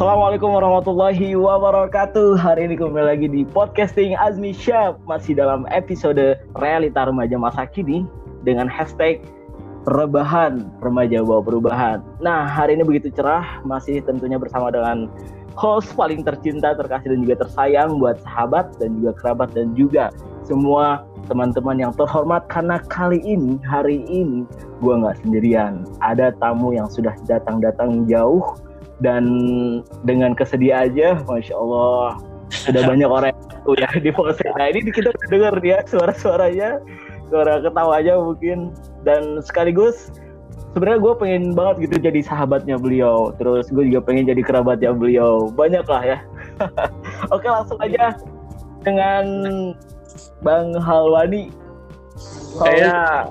Assalamualaikum warahmatullahi wabarakatuh. Hari ini kembali lagi di podcasting Azmi Syab masih dalam episode realita remaja masa kini dengan hashtag rebahan remaja bawa perubahan. Nah hari ini begitu cerah masih tentunya bersama dengan host paling tercinta, terkasih dan juga tersayang buat sahabat dan juga kerabat dan juga semua teman-teman yang terhormat karena kali ini hari ini gue nggak sendirian ada tamu yang sudah datang-datang jauh dan dengan kesedia aja masya Allah. Sudah banyak orang yang ya di proses nah ini kita dengar dia suara-suaranya. Suara ketawanya mungkin. Dan sekaligus sebenarnya gue pengen banget gitu jadi sahabatnya beliau. Terus gue juga pengen jadi kerabatnya beliau. Banyak lah ya. Oke langsung aja dengan Bang Halwani. Saya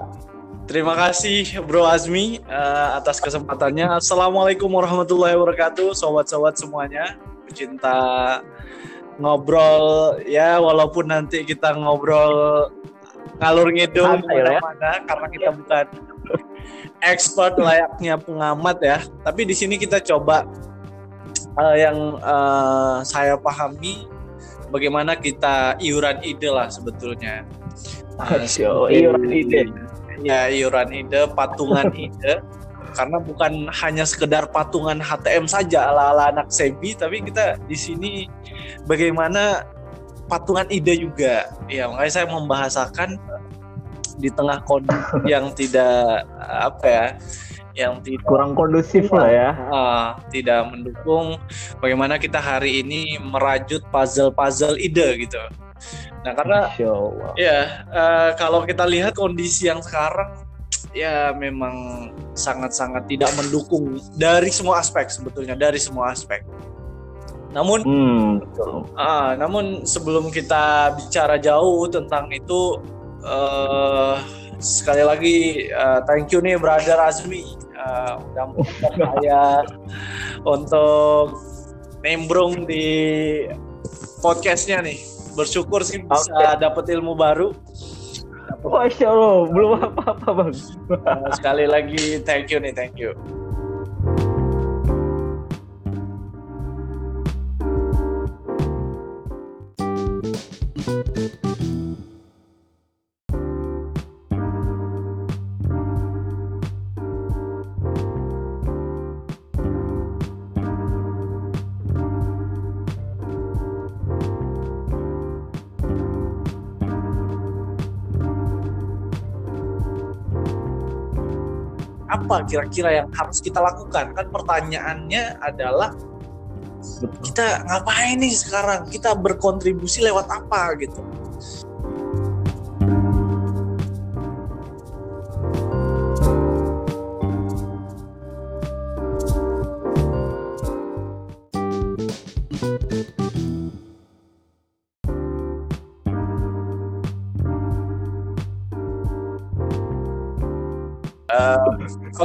terima kasih Bro Azmi uh, atas kesempatannya. Assalamualaikum warahmatullahi wabarakatuh, sobat-sobat semuanya, pecinta ngobrol ya walaupun nanti kita ngobrol ngalur ngidul ya. mana karena kita bukan expert layaknya pengamat ya tapi di sini kita coba uh, yang uh, saya pahami bagaimana kita iuran ide lah sebetulnya. Nah, iuran ide. Ya, iuran ide, patungan ide. Karena bukan hanya sekedar patungan HTM saja ala-ala anak sebi, tapi kita di sini bagaimana patungan ide juga. Ya, makanya saya membahasakan di tengah kondisi yang tidak apa ya yang tidak kurang kondusif lah ya. Uh, tidak mendukung bagaimana kita hari ini merajut puzzle-puzzle ide gitu. Nah karena ya uh, kalau kita lihat kondisi yang sekarang ya memang sangat-sangat tidak mendukung dari semua aspek sebetulnya dari semua aspek. Namun, hmm, Uh, namun sebelum kita bicara jauh tentang itu, uh, sekali lagi uh, thank you nih brother Azmi uh, udah saya untuk nimbrung di podcastnya nih. Bersyukur sih bisa okay. dapat ilmu baru. Masya Allah, belum apa-apa bang. Uh, sekali lagi thank you nih, thank you. Kira-kira yang harus kita lakukan? Kan pertanyaannya adalah kita ngapain nih sekarang? Kita berkontribusi lewat apa gitu?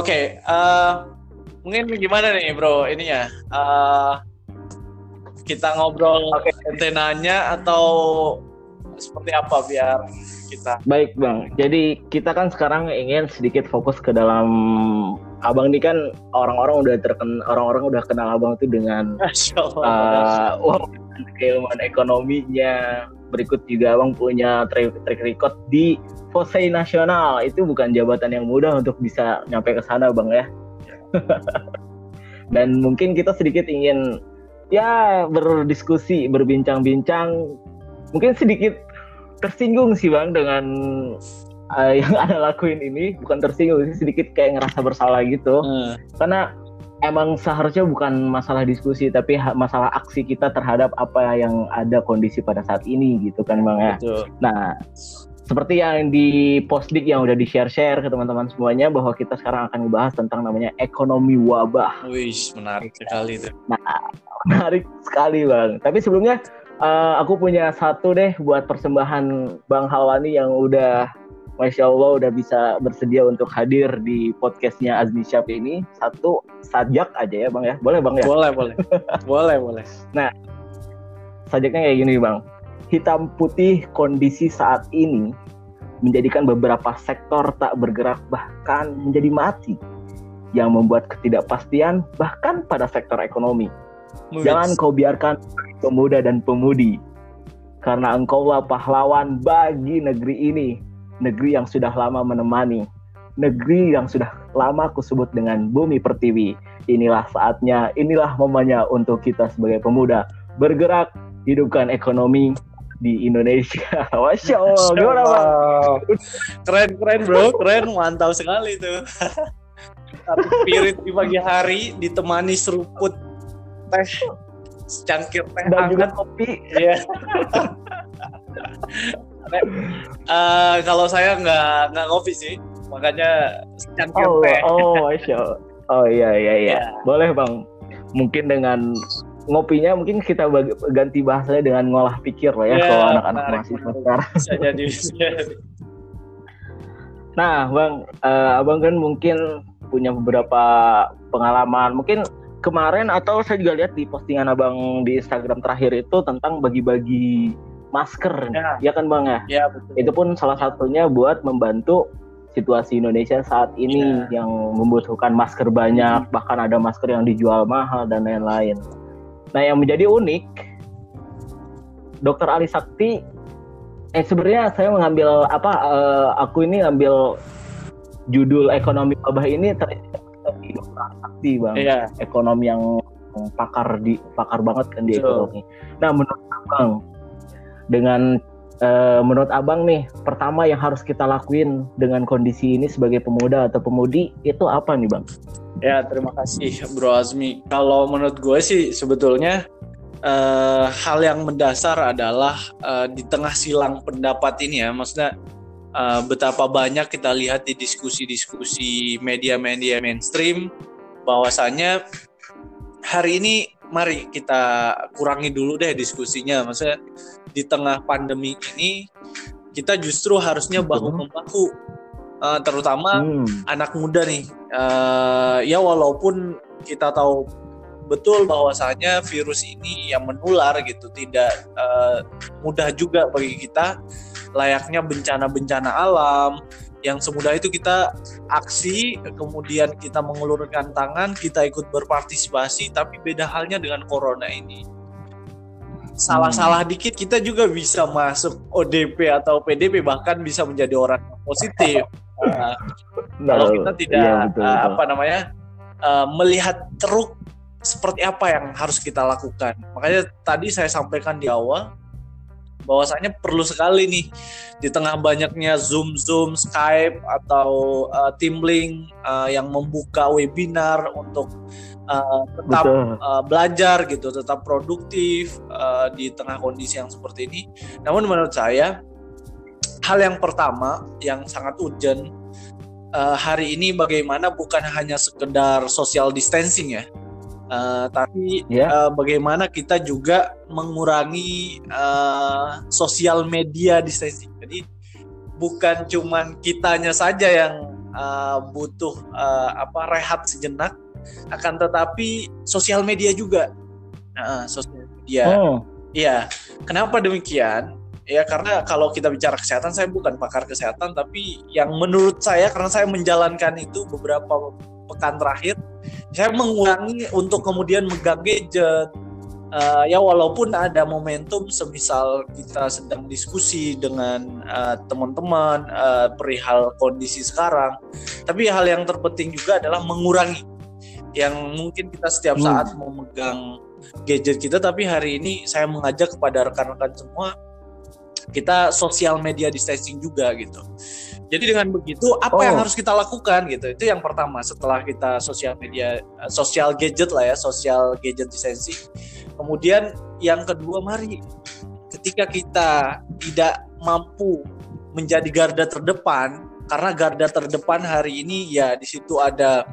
Okay, uh, eh, mungkin gimana nih bro ininya? Uh, kita ngobrol okay. antenanya atau seperti apa biar kita? Baik bang, jadi kita kan sekarang ingin sedikit fokus ke dalam abang ini kan orang-orang udah terken orang-orang udah kenal abang itu dengan uh, wow, keilmuan ekonominya. Berikut juga abang punya track, record di Posei nasional itu bukan jabatan yang mudah untuk bisa nyampe ke sana bang ya. Dan mungkin kita sedikit ingin ya berdiskusi, berbincang-bincang, mungkin sedikit tersinggung sih bang dengan uh, yang ada lakuin ini, bukan tersinggung sih sedikit kayak ngerasa bersalah gitu, hmm. karena emang seharusnya bukan masalah diskusi tapi masalah aksi kita terhadap apa yang ada kondisi pada saat ini gitu kan bang ya. Betul. Nah seperti yang di postdik yang udah di share-share ke teman-teman semuanya bahwa kita sekarang akan membahas tentang namanya ekonomi wabah. Wih, menarik sekali itu. Nah, menarik sekali bang. Tapi sebelumnya uh, aku punya satu deh buat persembahan Bang Halwani yang udah Masya Allah udah bisa bersedia untuk hadir di podcastnya Azmi Syaf ini. Satu sajak aja ya bang ya. Boleh bang ya? Boleh, boleh. boleh, boleh. Nah, sajaknya kayak gini bang hitam putih kondisi saat ini menjadikan beberapa sektor tak bergerak bahkan menjadi mati yang membuat ketidakpastian bahkan pada sektor ekonomi. Jangan kau biarkan pemuda dan pemudi. Karena engkaulah pahlawan bagi negeri ini. Negeri yang sudah lama menemani. Negeri yang sudah lama aku sebut dengan bumi pertiwi. Inilah saatnya, inilah momennya untuk kita sebagai pemuda. Bergerak, hidupkan ekonomi, di Indonesia. Masya Allah, gimana bang? Keren keren bro, keren mantap sekali tuh. Spirit di pagi hari ditemani seruput teh secangkir teh dan juga kopi. Iya. uh, kalau saya nggak nggak kopi sih, makanya secangkir oh, teh. Oh, Allah. Oh iya iya iya. Yeah. Boleh bang. Mungkin dengan ngopinya mungkin kita bagi, ganti bahasanya dengan ngolah pikir lah ya yeah, kalau anak-anak mahasiswa sekarang. Bisa jadi. nah, Bang, uh, Abang kan mungkin punya beberapa pengalaman. Mungkin kemarin atau saya juga lihat di postingan Abang di Instagram terakhir itu tentang bagi-bagi masker. Ya, ya kan, Bang ya? Ya, betul. Itu pun salah satunya buat membantu situasi Indonesia saat ini ya. yang membutuhkan masker banyak, bahkan ada masker yang dijual mahal dan lain-lain. Nah, yang menjadi unik, Dokter Ali Sakti, eh sebenarnya saya mengambil apa? Uh, aku ini ngambil judul ekonomi wabah ini dari Dokter Ali Sakti, bang. Iya. Ekonomi yang pakar di pakar banget kan di ekonomi. Nah, menurut abang, dengan uh, menurut abang nih, pertama yang harus kita lakuin dengan kondisi ini sebagai pemuda atau pemudi itu apa nih, bang? Ya, terima kasih Bro Azmi. Kalau menurut gue sih sebetulnya uh, hal yang mendasar adalah uh, di tengah silang pendapat ini ya, maksudnya uh, betapa banyak kita lihat di diskusi-diskusi media-media mainstream bahwasanya hari ini mari kita kurangi dulu deh diskusinya, maksudnya di tengah pandemi ini kita justru harusnya bahu membahu uh, terutama hmm. anak muda nih. Uh, ya walaupun kita tahu betul bahwasanya virus ini yang menular gitu tidak uh, mudah juga bagi kita. Layaknya bencana-bencana alam yang semudah itu kita aksi kemudian kita mengulurkan tangan kita ikut berpartisipasi tapi beda halnya dengan corona ini salah-salah hmm. dikit kita juga bisa masuk ODP atau PDP bahkan bisa menjadi orang positif uh, kalau kita tidak iya, betul, uh, apa namanya uh, melihat ceruk seperti apa yang harus kita lakukan. Makanya tadi saya sampaikan di awal bahwasanya perlu sekali nih di tengah banyaknya Zoom Zoom, Skype atau uh, Teamlink uh, yang membuka webinar untuk uh, tetap uh, belajar gitu, tetap produktif uh, di tengah kondisi yang seperti ini. Namun menurut saya hal yang pertama yang sangat urgent uh, hari ini bagaimana bukan hanya sekedar social distancing ya, uh, tapi yeah. Ya. uh, bagaimana kita juga mengurangi uh, sosial media distancing. Jadi bukan cuman kitanya saja yang uh, butuh uh, apa rehat sejenak, akan tetapi sosial media juga. Uh, sosial media. Oh. Iya. Kenapa demikian? ya karena kalau kita bicara kesehatan saya bukan pakar kesehatan tapi yang menurut saya karena saya menjalankan itu beberapa pekan terakhir saya mengurangi untuk kemudian megang gadget uh, ya walaupun ada momentum semisal kita sedang diskusi dengan uh, teman-teman uh, perihal kondisi sekarang tapi hal yang terpenting juga adalah mengurangi yang mungkin kita setiap hmm. saat memegang gadget kita tapi hari ini saya mengajak kepada rekan-rekan semua kita sosial media distancing juga gitu. Jadi dengan begitu apa oh. yang harus kita lakukan gitu? Itu yang pertama setelah kita sosial media eh, sosial gadget lah ya, sosial gadget distancing. Kemudian yang kedua mari ketika kita tidak mampu menjadi garda terdepan karena garda terdepan hari ini ya di situ ada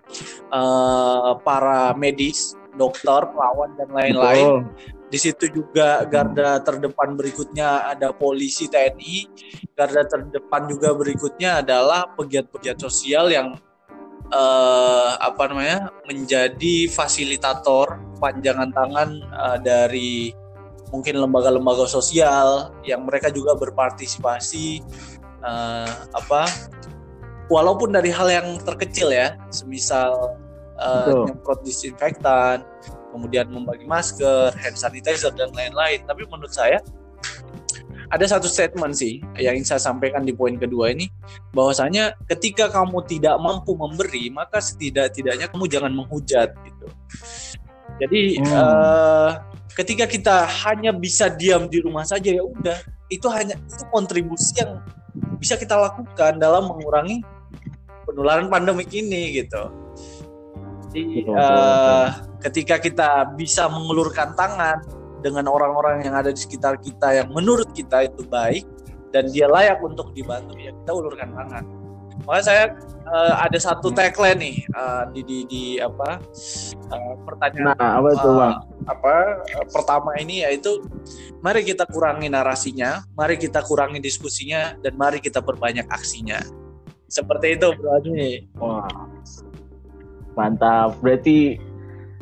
uh, para medis, dokter, perawat dan lain-lain. Di situ juga garda terdepan berikutnya ada polisi TNI. Garda terdepan juga berikutnya adalah pegiat-pegiat sosial yang uh, apa namanya menjadi fasilitator panjangan tangan uh, dari mungkin lembaga-lembaga sosial yang mereka juga berpartisipasi uh, apa walaupun dari hal yang terkecil ya semisal uh, nyemprot disinfektan kemudian membagi masker, hand sanitizer dan lain-lain. Tapi menurut saya ada satu statement sih yang ingin saya sampaikan di poin kedua ini bahwasanya ketika kamu tidak mampu memberi maka setidak-tidaknya kamu jangan menghujat gitu. Jadi hmm. uh, ketika kita hanya bisa diam di rumah saja ya udah itu hanya itu kontribusi yang bisa kita lakukan dalam mengurangi penularan pandemik ini gitu. Jadi uh, ketika kita bisa mengulurkan tangan dengan orang-orang yang ada di sekitar kita yang menurut kita itu baik dan dia layak untuk dibantu ya kita ulurkan tangan. Makanya saya uh, ada satu tagline nih uh, di, di di apa uh, pertanyaan nah, apa itu, uh, apa uh, pertama ini yaitu mari kita kurangi narasinya, mari kita kurangi diskusinya dan mari kita perbanyak aksinya. Seperti itu Bro Ajmi. Wah. Mantap. Berarti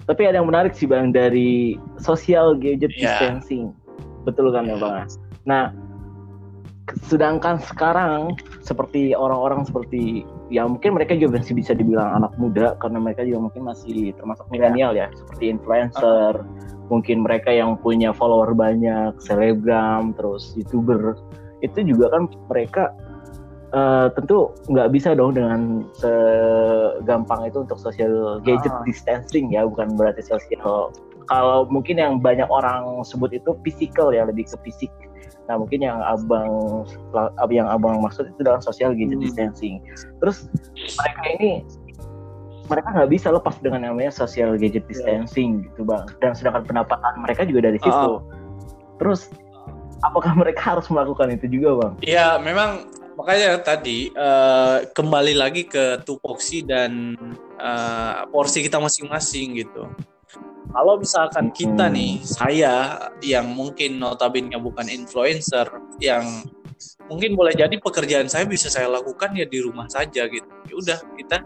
tapi ada yang menarik sih bang dari social gadget yeah. distancing, betul kan yeah. ya bang? Nah, sedangkan sekarang seperti orang-orang seperti ya mungkin mereka juga masih bisa dibilang anak muda karena mereka juga mungkin masih termasuk iya. milenial ya seperti influencer uh. mungkin mereka yang punya follower banyak selebgram terus youtuber itu juga kan mereka uh, tentu nggak bisa dong dengan segampang itu untuk social gadget ah. distancing ya bukan berarti social kalau mungkin yang banyak orang sebut itu physical ya lebih ke fisik nah mungkin yang abang yang abang maksud itu dalam social gadget hmm. distancing terus mereka ini mereka nggak bisa lepas dengan namanya social gadget iya. distancing gitu bang dan sedangkan pendapatan mereka juga dari situ uh. terus apakah mereka harus melakukan itu juga bang? Iya memang makanya tadi uh, kembali lagi ke tupoksi dan uh, porsi kita masing-masing gitu. Kalau misalkan kita nih, saya yang mungkin notabene bukan influencer, yang mungkin boleh jadi pekerjaan saya bisa saya lakukan ya di rumah saja gitu. Ya udah kita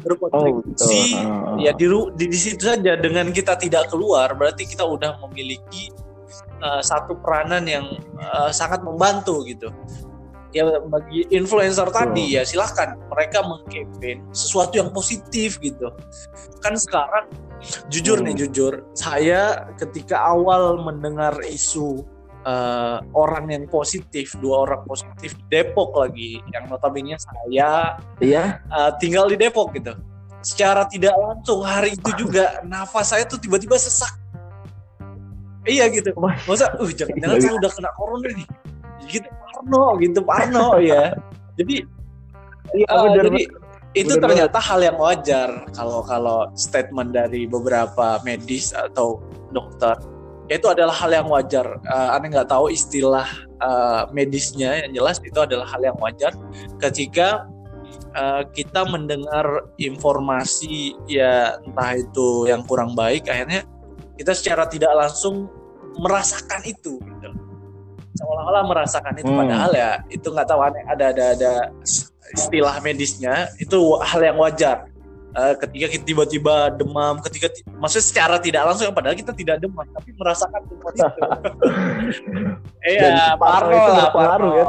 berkontribusi oh, uh, ya di, di di situ saja. Dengan kita tidak keluar berarti kita udah memiliki uh, satu peranan yang uh, sangat membantu gitu ya bagi influencer tadi ya silahkan mereka mengkampanye sesuatu yang positif gitu. Kan sekarang jujur hmm. nih jujur saya ketika awal mendengar isu uh, orang yang positif dua orang positif di Depok lagi yang notabene saya iya. uh, tinggal di Depok gitu. Secara tidak langsung hari itu juga nafas saya tuh tiba-tiba sesak. Iya gitu. Masa uh jangan-jangan saya udah kena corona nih. Gitu Parno gitu Parno ya. Jadi iya, uh, bener, jadi itu bener, ternyata bener. hal yang wajar kalau kalau statement dari beberapa medis atau dokter. Itu adalah hal yang wajar. Uh, aneh nggak tahu istilah uh, medisnya yang jelas itu adalah hal yang wajar ketika uh, kita mendengar informasi ya entah itu yang kurang baik akhirnya kita secara tidak langsung merasakan itu gitu seolah-olah merasakan itu hmm. padahal ya itu nggak tahu ada ada ada istilah medisnya itu hal yang wajar. Uh, ketika kita tiba-tiba demam ketika maksudnya secara tidak langsung padahal kita tidak demam tapi merasakan demam itu. Iya parno lah parno ya.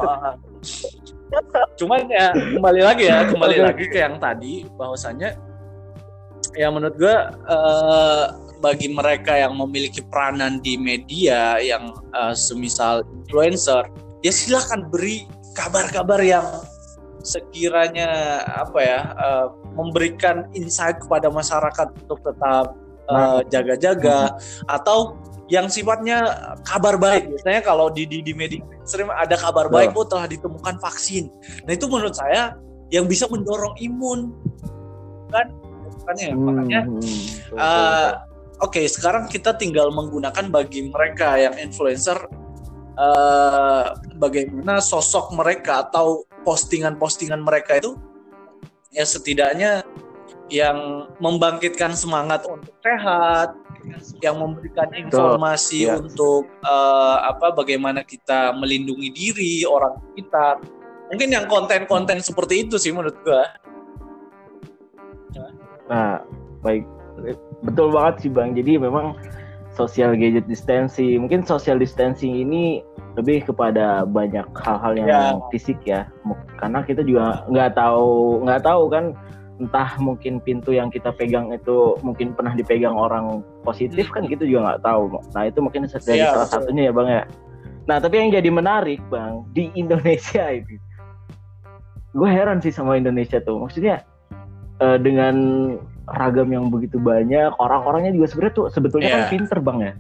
cuman ya kembali lagi ya kembali lagi ke yang tadi bahwasannya ya menurut gue uh, bagi mereka yang memiliki peranan di media yang uh, semisal influencer ya silahkan beri kabar-kabar yang sekiranya apa ya uh, memberikan insight kepada masyarakat untuk tetap uh, jaga-jaga hmm. atau yang sifatnya kabar baik. Biasanya kalau di di, di media sering ada kabar baik oh telah ditemukan vaksin. Nah itu menurut saya yang bisa mendorong imun. Kan? Kan ya hmm, makanya uh, oke okay, sekarang kita tinggal menggunakan bagi mereka yang influencer uh, bagaimana sosok mereka atau postingan-postingan mereka itu ya setidaknya yang membangkitkan semangat untuk sehat, yang memberikan informasi ya. untuk uh, apa bagaimana kita melindungi diri orang kita. Mungkin yang konten-konten seperti itu sih menurut gua. Nah, baik betul banget sih bang. Jadi memang social gadget distancing mungkin social distancing ini lebih kepada banyak hal-hal yang yeah. fisik ya. Karena kita juga nggak tahu nggak tahu kan entah mungkin pintu yang kita pegang itu mungkin pernah dipegang orang positif kan gitu juga nggak tahu. Nah itu mungkin dari ya, salah betul. satunya ya bang ya. Nah tapi yang jadi menarik bang di Indonesia itu gue heran sih sama Indonesia tuh. Maksudnya uh, dengan ragam yang begitu banyak orang-orangnya juga sebenarnya tuh sebetulnya yeah. kan iya. pinter bang ya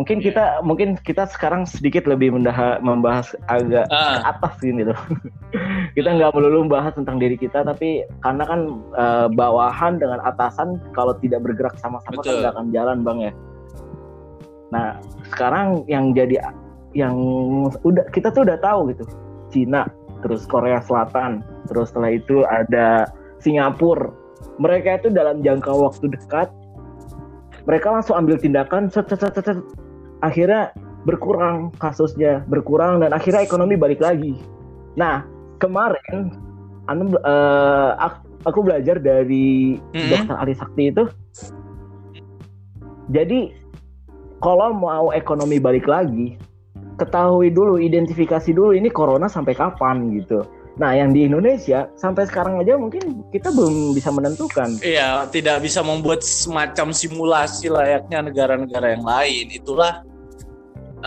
mungkin yeah. kita mungkin kita sekarang sedikit lebih mendah membahas agak uh. ke atas gitu kita nggak melulu membahas tentang diri kita tapi karena kan uh, bawahan dengan atasan kalau tidak bergerak sama-sama kan nggak akan jalan bang ya nah sekarang yang jadi yang udah kita tuh udah tahu gitu Cina terus Korea Selatan terus setelah itu ada Singapura mereka itu dalam jangka waktu dekat mereka langsung ambil tindakan set, set, set, set, akhirnya berkurang kasusnya berkurang dan akhirnya ekonomi balik lagi. Nah kemarin anu uh, aku, belajar dari mm-hmm. dokter Ali Sakti itu. Jadi kalau mau ekonomi balik lagi ketahui dulu identifikasi dulu ini corona sampai kapan gitu Nah, yang di Indonesia sampai sekarang aja mungkin kita belum bisa menentukan. Iya, tidak bisa membuat semacam simulasi layaknya negara-negara yang lain. Itulah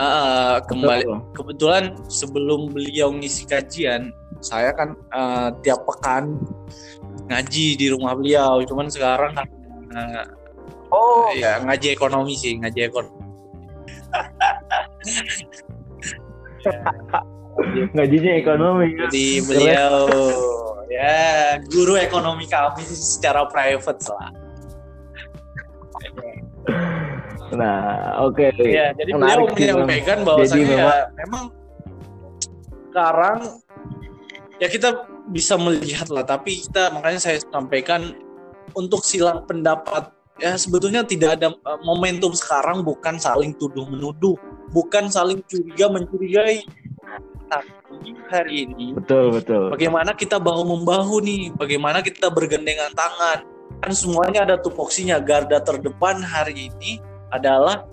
uh, kembali Betul. kebetulan sebelum beliau ngisi kajian, saya kan uh, tiap pekan ngaji di rumah beliau. Cuman sekarang kan uh, oh ya ngaji ekonomi sih, ngaji ekonomi. ngajinya ekonomi. Jadi beliau ya guru ekonomi kami secara private lah. Nah oke. Okay. ya jadi Menarik beliau menyampaikan bahwasanya ya, memang, memang sekarang ya kita bisa melihat lah tapi kita makanya saya sampaikan untuk silang pendapat ya sebetulnya tidak ada uh, momentum sekarang bukan saling tuduh menuduh bukan saling curiga mencurigai hari ini betul betul bagaimana kita bahu membahu nih bagaimana kita bergandengan tangan kan semuanya ada tupoksinya garda terdepan hari ini adalah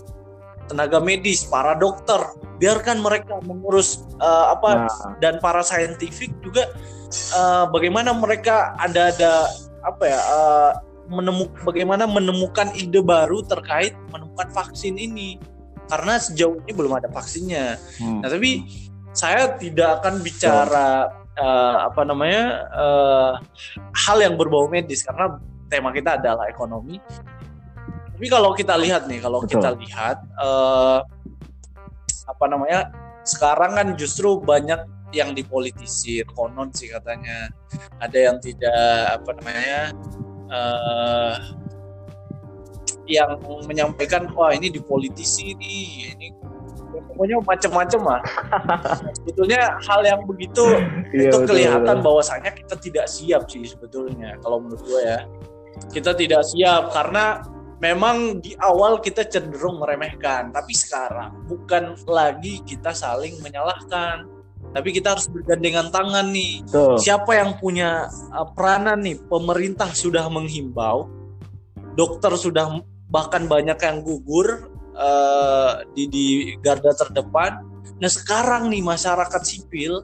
tenaga medis para dokter biarkan mereka mengurus uh, apa nah. dan para saintifik juga uh, bagaimana mereka ada ada apa ya uh, menemuk bagaimana menemukan ide baru terkait menemukan vaksin ini karena sejauh ini belum ada vaksinnya. Hmm. Nah tapi saya tidak akan bicara uh, apa namanya uh, hal yang berbau medis karena tema kita adalah ekonomi. Tapi kalau kita lihat nih, kalau Betul. kita lihat uh, apa namanya sekarang kan justru banyak yang dipolitisir konon sih katanya ada yang tidak apa namanya uh, yang menyampaikan wah ini dipolitisi nih ini pokoknya macam-macam lah. sebetulnya hal yang begitu iya, itu kelihatan betul. bahwasanya kita tidak siap sih sebetulnya kalau menurut gue ya. Kita tidak siap karena memang di awal kita cenderung meremehkan, tapi sekarang bukan lagi kita saling menyalahkan, tapi kita harus bergandengan tangan nih. Tuh. Siapa yang punya uh, peranan nih? Pemerintah sudah menghimbau, dokter sudah bahkan banyak yang gugur, uh, di di garda terdepan. Nah sekarang nih masyarakat sipil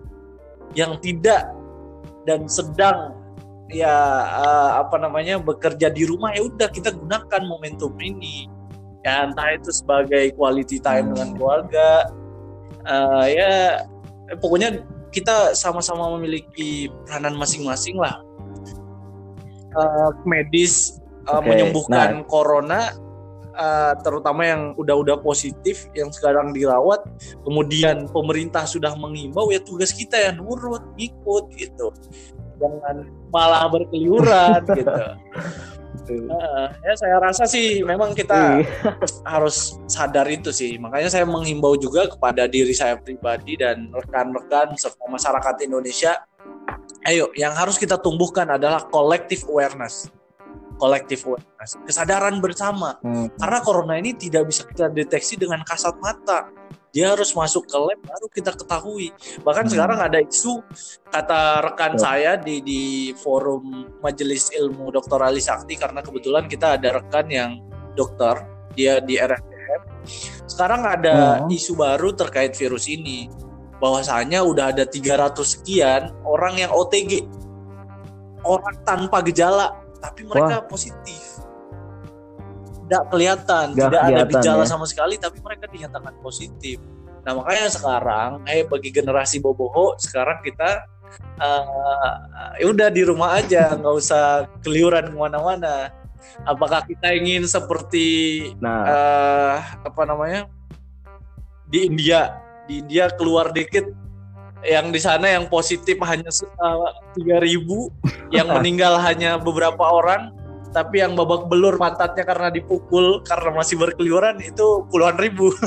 yang tidak dan sedang ya uh, apa namanya bekerja di rumah ya udah kita gunakan momentum ini ya entah itu sebagai quality time hmm. dengan keluarga uh, ya pokoknya kita sama-sama memiliki peranan masing-masing lah uh, medis uh, okay. menyembuhkan nah. corona uh, terutama yang udah-udah positif yang sekarang dirawat kemudian pemerintah sudah mengimbau ya tugas kita ya nurut ikut gitu. Jangan malah berkeliuran gitu. Uh, ya saya rasa sih memang kita iya. harus sadar itu sih. Makanya saya menghimbau juga kepada diri saya pribadi dan rekan-rekan serta masyarakat Indonesia ayo yang harus kita tumbuhkan adalah collective awareness kolektif awareness, kesadaran bersama. Hmm. Karena corona ini tidak bisa kita deteksi dengan kasat mata. Dia harus masuk ke lab baru kita ketahui. Bahkan hmm. sekarang ada isu kata rekan oh. saya di di forum Majelis Ilmu Dr. Ali Sakti karena kebetulan kita ada rekan yang dokter, dia di RSDM. Sekarang ada hmm. isu baru terkait virus ini. Bahwasanya udah ada 300 sekian orang yang OTG orang tanpa gejala tapi mereka Wah. positif tidak kelihatan Gak tidak kelihatan, ada gejala ya. sama sekali tapi mereka dinyatakan positif nah makanya sekarang eh bagi generasi boboho sekarang kita uh, ya udah di rumah aja nggak usah keliuran ke mana-mana apakah kita ingin seperti nah. uh, apa namanya di India di India keluar dikit yang di sana yang positif hanya eh, tiga ribu yang meninggal hanya beberapa orang tapi yang babak belur pantatnya karena dipukul karena masih berkeliuran itu puluhan ribu.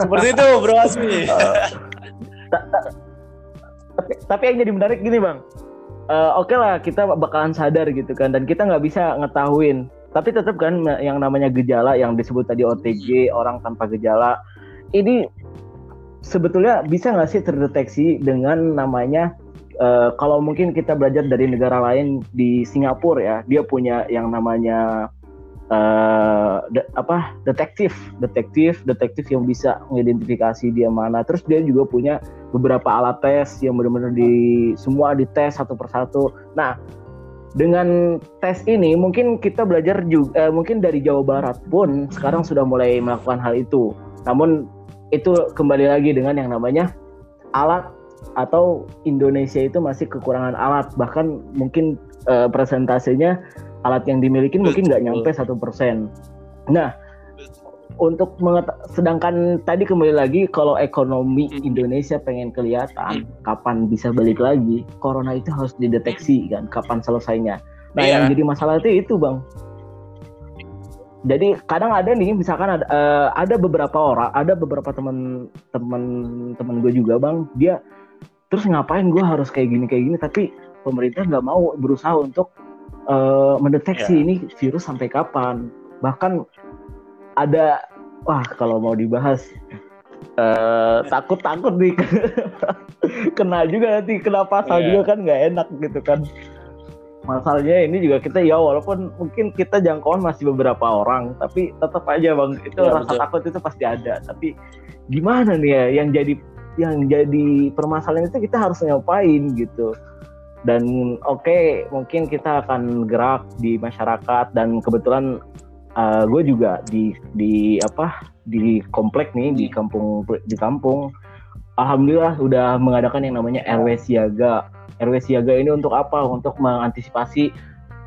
Seperti itu bro Asmi. Tapi, tapi yang jadi menarik gini bang. Uh, oke okay lah kita bakalan sadar gitu kan dan kita nggak bisa ngetahuin. Tapi tetap kan yang namanya gejala yang disebut tadi OTG orang tanpa gejala ini sebetulnya bisa nggak sih terdeteksi dengan namanya uh, kalau mungkin kita belajar dari negara lain di Singapura ya dia punya yang namanya uh, de, apa detektif detektif detektif yang bisa mengidentifikasi dia mana. Terus dia juga punya beberapa alat tes yang benar-benar di semua dites satu persatu. Nah dengan tes ini mungkin kita belajar juga eh, mungkin dari Jawa Barat pun sekarang sudah mulai melakukan hal itu. Namun itu kembali lagi dengan yang namanya alat atau Indonesia itu masih kekurangan alat bahkan mungkin eh, presentasenya alat yang dimiliki mungkin nggak nyampe satu persen nah untuk sedangkan tadi kembali lagi kalau ekonomi hmm. Indonesia pengen kelihatan hmm. kapan bisa balik lagi corona itu harus dideteksi kan kapan selesainya nah yeah. yang jadi masalah itu itu bang jadi kadang ada nih misalkan ada uh, ada beberapa orang ada beberapa teman teman teman gue juga bang. Dia terus ngapain gue harus kayak gini kayak gini? Tapi pemerintah nggak mau berusaha untuk uh, mendeteksi yeah. ini virus sampai kapan. Bahkan ada wah kalau mau dibahas uh, takut takut nih. Kena juga nanti kena pasal yeah. juga kan nggak enak gitu kan masalahnya ini juga kita ya walaupun mungkin kita jangkauan masih beberapa orang tapi tetap aja bang itu ya, rasa betul. takut itu pasti ada. Tapi gimana nih ya yang jadi yang jadi permasalahan itu kita harus ngapain gitu. Dan oke okay, mungkin kita akan gerak di masyarakat dan kebetulan uh, gue juga di di apa di komplek nih di kampung di kampung. Alhamdulillah sudah mengadakan yang namanya RW siaga RW siaga ini untuk apa? Untuk mengantisipasi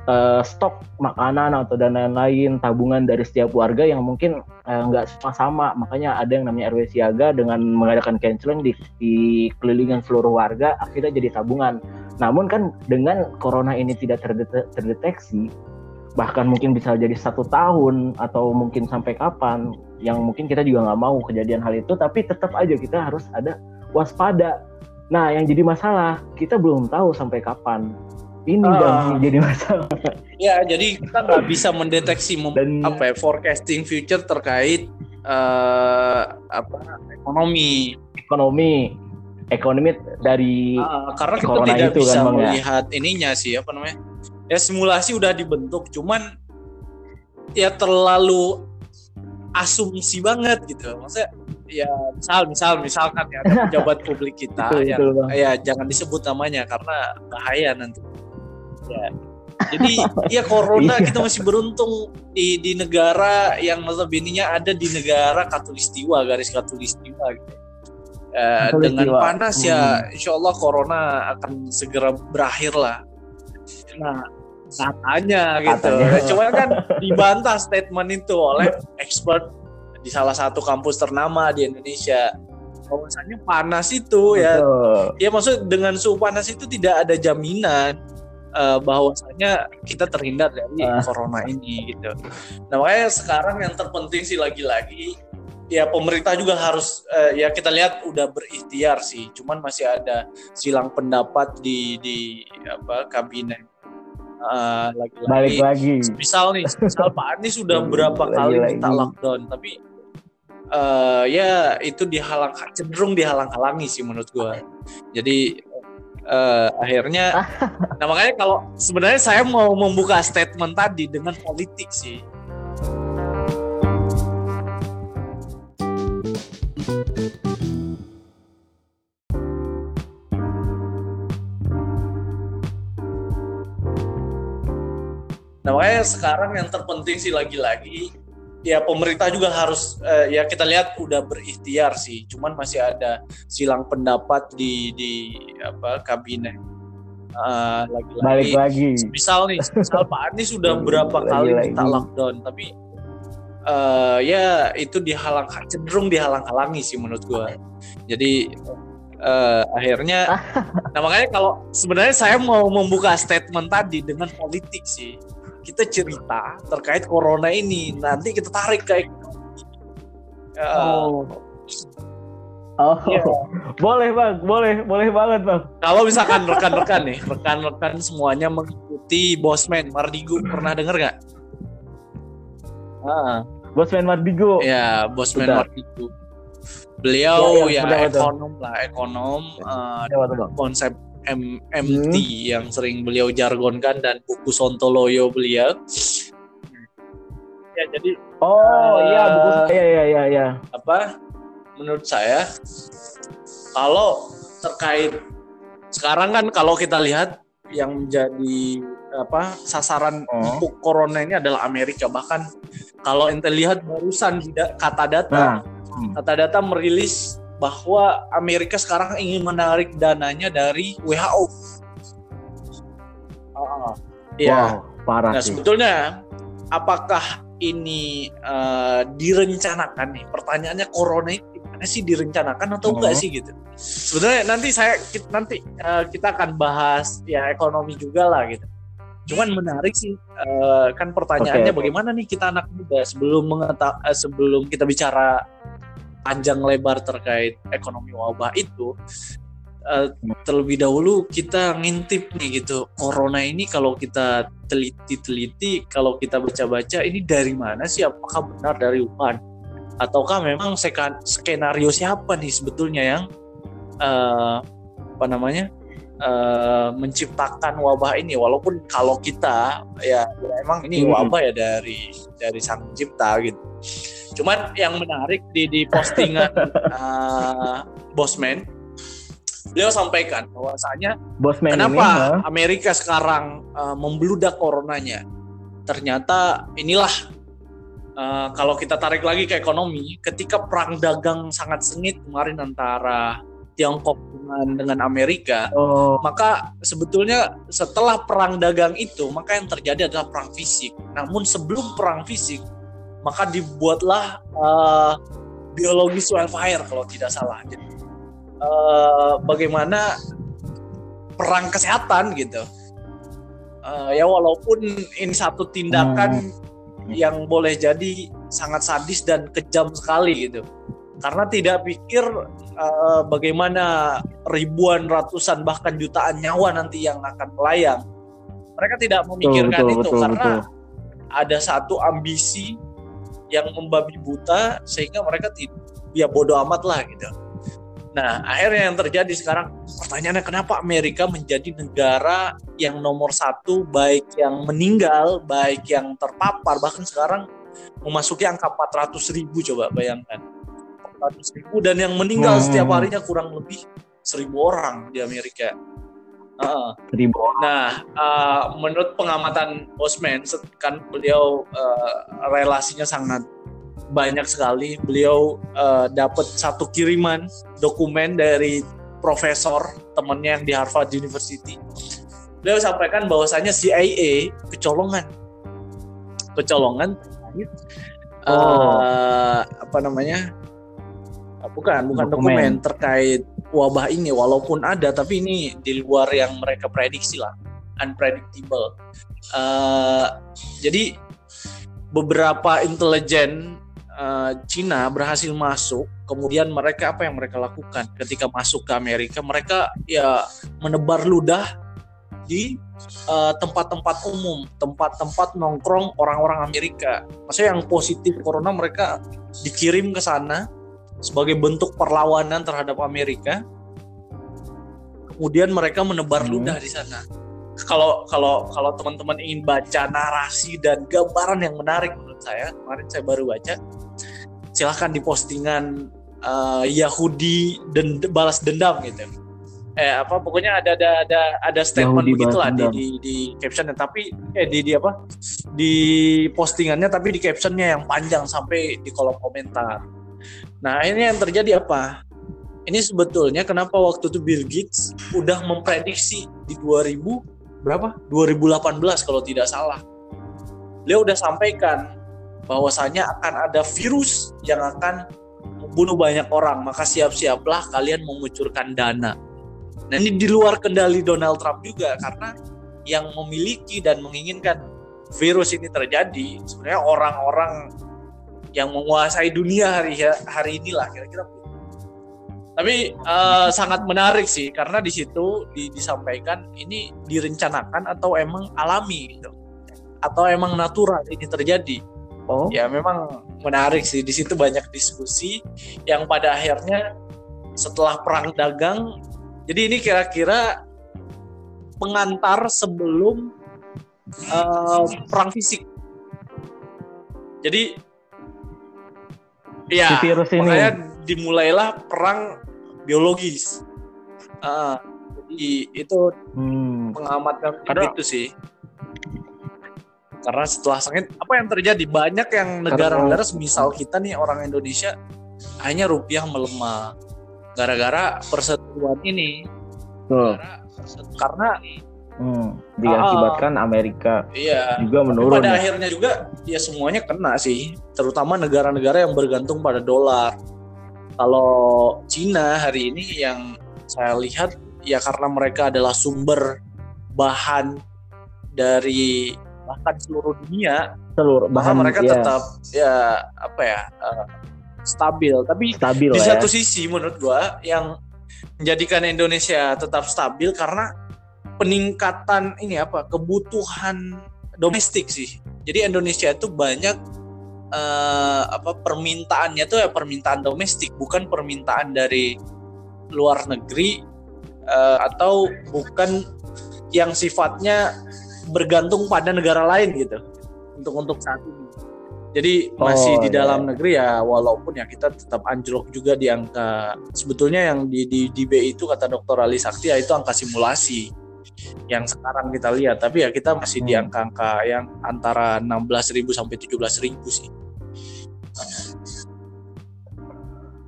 uh, stok makanan atau dan lain-lain tabungan dari setiap warga yang mungkin nggak uh, semua sama. Makanya ada yang namanya RW siaga dengan mengadakan canceling di, di kelilingan seluruh warga akhirnya jadi tabungan. Namun kan dengan corona ini tidak terdeteksi bahkan mungkin bisa jadi satu tahun atau mungkin sampai kapan yang mungkin kita juga nggak mau kejadian hal itu tapi tetap aja kita harus ada waspada nah yang jadi masalah kita belum tahu sampai kapan. Ini uh, jadi masalah. Ya jadi kita nggak bisa mendeteksi Dan, apa ya forecasting future terkait uh, apa ekonomi. Ekonomi. Ekonomi dari uh, karena kita tidak itu, bisa kan, melihat ya? ininya sih apa namanya ya simulasi udah dibentuk cuman ya terlalu asumsi banget gitu. Maksudnya ya misal misal misalkan ya ada pejabat publik kita betul, yang betul, ya jangan disebut namanya karena bahaya nanti ya jadi ya corona iya. kita masih beruntung di di negara yang notabene ada di negara katulistiwa garis katulistiwa gitu Uh, dengan panas ya hmm. insya Allah corona akan segera berakhir lah Nah, katanya gitu. Katanya. Cuma kan dibantah statement itu oleh expert di salah satu kampus ternama di Indonesia. Bahwasanya panas itu ya, Betul. ya maksud dengan suhu panas itu tidak ada jaminan uh, bahwasanya kita terhindar dari uh. corona ini gitu. Nah makanya sekarang yang terpenting sih lagi-lagi ya pemerintah juga harus uh, ya kita lihat udah berikhtiar sih, cuman masih ada silang pendapat di di apa kabinet uh, lagi-lagi balik lagi misal nih misal Pak Anies sudah berapa kali lagi. minta lockdown tapi uh, ya itu dihalang cenderung dihalang-halangi sih menurut gue jadi uh, akhirnya nah makanya kalau sebenarnya saya mau membuka statement tadi dengan politik sih. Nah makanya sekarang yang terpenting sih lagi-lagi ya pemerintah juga harus uh, ya kita lihat udah berikhtiar sih. Cuman masih ada silang pendapat di di apa kabinet. Uh, lagi-lagi. Balik lagi. Misal nih misal Pak Anies sudah berapa kali kita lockdown tapi uh, ya itu dihalang cenderung dihalang-halangi sih menurut gua. Jadi uh, akhirnya nah makanya kalau sebenarnya saya mau membuka statement tadi dengan politik sih kita cerita terkait corona ini nanti kita tarik kayak uh, oh Oh, ya. boleh bang, boleh, boleh banget bang. Kalau misalkan rekan-rekan nih, rekan-rekan semuanya mengikuti Bosman Mardigo, pernah denger nggak? Ah. Bosman Mardigo. Ya, Bosman Mardigo. Beliau ya, ya, ya ekonom lah, ekonom. Uh, konsep MMT hmm. yang sering beliau jargonkan dan buku Sontoloyo beliau. Ya jadi Oh uh, iya buku ya ya ya ya. Apa? Menurut saya kalau terkait sekarang kan kalau kita lihat yang menjadi apa sasaran oh. untuk corona ini adalah Amerika bahkan kalau ente lihat barusan kata data nah. hmm. kata data merilis bahwa Amerika sekarang ingin menarik dananya dari WHO. Uh, ya. Wow, parah nah, sih. sebetulnya apakah ini uh, direncanakan nih? Pertanyaannya corona ini gimana sih direncanakan atau enggak sih gitu? Sebenarnya nanti saya nanti uh, kita akan bahas ya ekonomi juga lah gitu. Cuman menarik sih uh, kan pertanyaannya okay, bagaimana nih kita anak muda sebelum mengeta uh, sebelum kita bicara panjang lebar terkait ekonomi wabah itu uh, terlebih dahulu kita ngintip nih gitu corona ini kalau kita teliti-teliti kalau kita baca-baca ini dari mana sih? Apakah benar dari Wuhan? Ataukah memang skenario siapa nih sebetulnya yang uh, apa namanya uh, menciptakan wabah ini? Walaupun kalau kita ya, ya emang ini wabah ya dari dari sang pencipta gitu Cuman yang menarik di di postingan uh, Bosman beliau sampaikan bahwasanya Bosman kenapa ini, Amerika sekarang uh, membludak coronanya. Ternyata inilah uh, kalau kita tarik lagi ke ekonomi, ketika perang dagang sangat sengit kemarin antara Tiongkok dengan dengan Amerika, oh. maka sebetulnya setelah perang dagang itu, maka yang terjadi adalah perang fisik. Namun sebelum perang fisik, maka dibuatlah uh, biologis wildfire kalau tidak salah. Jadi uh, bagaimana perang kesehatan gitu. Uh, ya walaupun ini satu tindakan hmm. yang boleh jadi sangat sadis dan kejam sekali gitu. Karena tidak pikir uh, bagaimana ribuan, ratusan bahkan jutaan nyawa nanti yang akan melayang. Mereka tidak memikirkan betul, itu betul, karena betul. ada satu ambisi yang membabi buta sehingga mereka tidak ya bodoh amat lah gitu. Nah akhirnya yang terjadi sekarang pertanyaannya kenapa Amerika menjadi negara yang nomor satu baik yang meninggal baik yang terpapar bahkan sekarang memasuki angka 400 ribu coba bayangkan 400 ribu dan yang meninggal hmm. setiap harinya kurang lebih seribu orang di Amerika Uh, Nah, uh, menurut pengamatan Bosman, kan beliau uh, relasinya sangat banyak sekali. Beliau uh, dapat satu kiriman dokumen dari profesor temannya yang di Harvard University. Beliau sampaikan bahwasanya CIA kecolongan, kecolongan, oh. uh, apa namanya? Bukan, bukan dokumen, dokumen terkait wabah ini walaupun ada tapi ini di luar yang mereka prediksi lah. Unpredictable. Uh, jadi beberapa intelijen uh, Cina berhasil masuk kemudian mereka apa yang mereka lakukan? Ketika masuk ke Amerika mereka ya menebar ludah di eh, tempat-tempat uh, umum, tempat-tempat nongkrong orang-orang Amerika. Maksudnya yang positif corona mereka dikirim ke sana, sebagai bentuk perlawanan terhadap Amerika. Kemudian mereka menebar hmm. ludah di sana. Kalau kalau kalau teman-teman ingin baca narasi dan gambaran yang menarik menurut saya, kemarin saya baru baca, silahkan di postingan uh, Yahudi dan balas dendam gitu. eh apa pokoknya ada ada ada ada statement begitulah di, di di captionnya tapi eh di di apa di postingannya tapi di captionnya yang panjang sampai di kolom komentar nah ini yang terjadi apa? Ini sebetulnya kenapa waktu itu Bill Gates udah memprediksi di 2000 berapa? 2018 kalau tidak salah. Beliau udah sampaikan bahwasanya akan ada virus yang akan membunuh banyak orang. Maka siap-siaplah kalian mengucurkan dana. Nah ini di luar kendali Donald Trump juga karena yang memiliki dan menginginkan virus ini terjadi sebenarnya orang-orang yang menguasai dunia hari hari inilah kira-kira. Tapi uh, sangat menarik sih karena di situ di, disampaikan ini direncanakan atau emang alami gitu atau emang natural ini terjadi. Oh. Ya memang menarik sih di situ banyak diskusi yang pada akhirnya setelah perang dagang jadi ini kira-kira pengantar sebelum uh, perang fisik. Jadi ya virus ini. makanya dimulailah perang biologis. Uh, jadi itu hmm. pengamatan Karena, itu sih. Karena setelah sakit apa yang terjadi banyak yang negara-negara misal kita nih orang Indonesia hanya rupiah melemah gara-gara persetujuan ini. Karena hmm, diakibatkan uh, Amerika iya, juga menurun. pada ya. akhirnya juga ya semuanya kena sih, terutama negara-negara yang bergantung pada dolar. Kalau Cina hari ini yang saya lihat ya karena mereka adalah sumber bahan dari bahkan seluruh dunia, seluruh bahan mereka ya. tetap ya apa ya uh, stabil. Tapi stabil di satu ya. sisi menurut gua yang menjadikan Indonesia tetap stabil karena peningkatan ini apa kebutuhan domestik sih. Jadi Indonesia itu banyak uh, apa permintaannya tuh ya permintaan domestik bukan permintaan dari luar negeri uh, atau bukan yang sifatnya bergantung pada negara lain gitu untuk untuk saat ini. Jadi masih oh, di dalam iya. negeri ya walaupun ya kita tetap anjlok juga di angka sebetulnya yang di di, di B itu kata Dr. Ali Sakti ya itu angka simulasi yang sekarang kita lihat tapi ya kita masih hmm. di angka-angka yang antara 16.000 sampai 17.000 sih.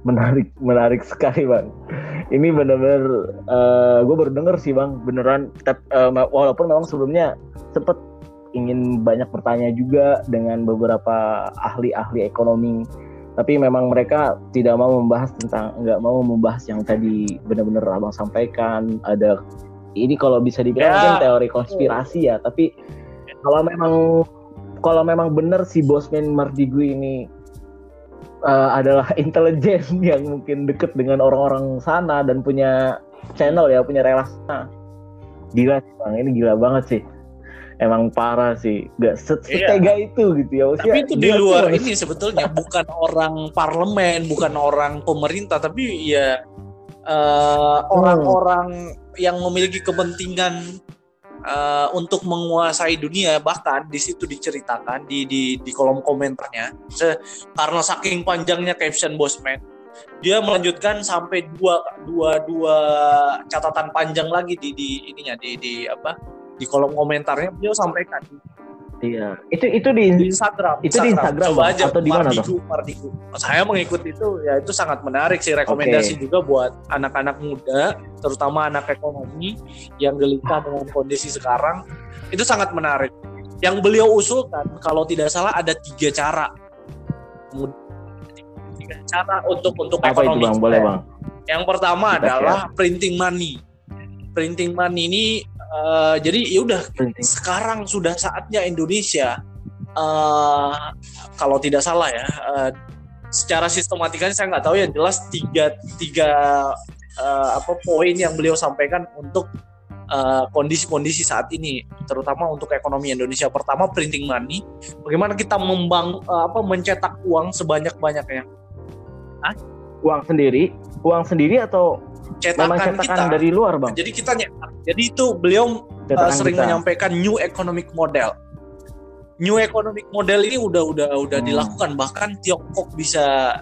Menarik, menarik sekali bang. Ini benar-benar uh, gue baru denger sih bang, beneran. Uh, walaupun memang sebelumnya sempet ingin banyak bertanya juga dengan beberapa ahli-ahli ekonomi tapi memang mereka tidak mau membahas tentang nggak mau membahas yang tadi benar-benar abang sampaikan ada ini kalau bisa dibilang ya. teori konspirasi ya tapi kalau memang kalau memang benar si Bosman Mardigu ini uh, adalah intelijen yang mungkin deket dengan orang-orang sana dan punya channel ya punya relasi nah, gila sih bang ini gila banget sih emang parah sih gak setega iya. itu gitu ya Maksudnya, tapi itu di luar ini sebetulnya bukan orang parlemen bukan orang pemerintah tapi ya uh, orang-orang hmm. Yang memiliki kepentingan uh, untuk menguasai dunia bahkan di situ diceritakan di di di kolom komentarnya. Se karena saking panjangnya caption bosman dia melanjutkan sampai dua dua dua catatan panjang lagi di di ininya di di apa? Di kolom komentarnya beliau sampaikan Iya, itu itu di, di Instagram. Itu di Instagram Coba aja, atau di mana tuh? Mardiku. Saya mengikuti itu ya itu sangat menarik sih rekomendasi okay. juga buat anak-anak muda, terutama anak ekonomi yang gelisah dengan kondisi sekarang. Itu sangat menarik. Yang beliau usulkan kalau tidak salah ada tiga cara. Tiga cara untuk untuk Apa ekonomi. Itu bang? Boleh bang. Yang pertama Kita adalah share. printing money. Printing money ini Uh, jadi ya udah sekarang sudah saatnya Indonesia uh, kalau tidak salah ya uh, secara sistematikanya saya nggak tahu yang jelas tiga tiga uh, apa poin yang beliau sampaikan untuk kondisi-kondisi uh, saat ini terutama untuk ekonomi Indonesia. Pertama printing money. Bagaimana kita membang uh, apa mencetak uang sebanyak-banyaknya? Uang sendiri? Uang sendiri atau cetakan kita. dari luar bang. Jadi kita nyetak jadi itu beliau uh, sering kita. menyampaikan new economic model. New economic model ini udah udah udah hmm. dilakukan. Bahkan Tiongkok bisa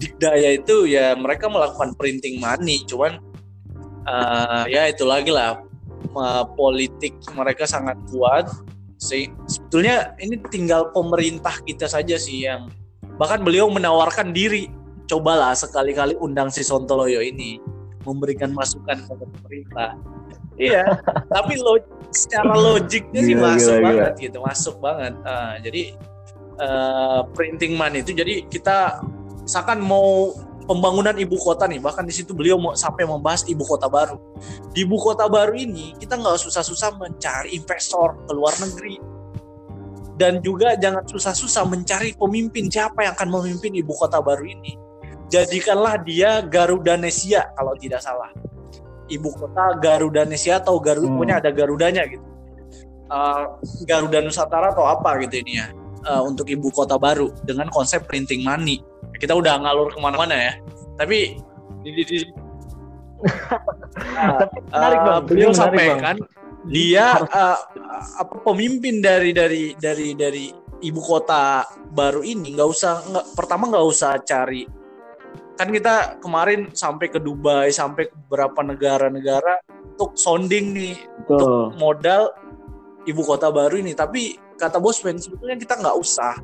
dikdaya itu ya mereka melakukan printing money. Cuman uh, ya itu lagi lah. Uh, politik mereka sangat kuat. Sih sebetulnya ini tinggal pemerintah kita saja sih yang bahkan beliau menawarkan diri. Cobalah sekali-kali undang si Sontoloyo ini memberikan masukan kepada pemerintah. Iya. Tapi lo secara logiknya sih masuk gila, banget gila. gitu masuk banget. Uh, jadi uh, printing money itu jadi kita misalkan mau pembangunan ibu kota nih bahkan di situ beliau mau sampai membahas ibu kota baru. Di ibu kota baru ini kita nggak susah-susah mencari investor ke luar negeri. Dan juga jangan susah-susah mencari pemimpin siapa yang akan memimpin ibu kota baru ini jadikanlah dia Garuda Nesia kalau tidak salah ibu kota Garuda Nesia atau Garuda hmm. punya ada Garudanya gitu uh, Garuda Nusantara atau apa gitu ini ya uh, untuk ibu kota baru dengan konsep printing money kita udah ngalur ke mana-mana ya tapi di, di, di uh, menarik bang. beliau menarik, sampaikan bang. dia uh, apa pemimpin dari dari dari dari ibu kota baru ini nggak usah nggak pertama nggak usah cari kan kita kemarin sampai ke Dubai sampai ke beberapa negara-negara untuk sounding nih Betul. untuk modal ibu kota baru ini tapi kata Bosman sebetulnya kita nggak usah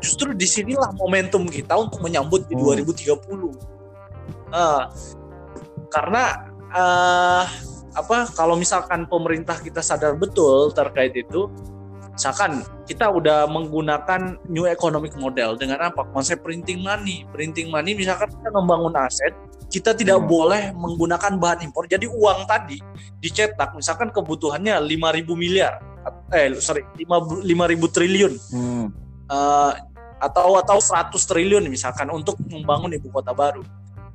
justru di sinilah momentum kita untuk menyambut di hmm. 2030 uh, karena uh, apa kalau misalkan pemerintah kita sadar betul terkait itu misalkan kita udah menggunakan new economic model dengan apa? Konsep printing money. Printing money misalkan kita membangun aset kita tidak hmm. boleh menggunakan bahan impor. Jadi uang tadi dicetak misalkan kebutuhannya 5.000 miliar eh sorry 5.000 triliun. Hmm. uh, atau atau 100 triliun misalkan untuk membangun ibu kota baru.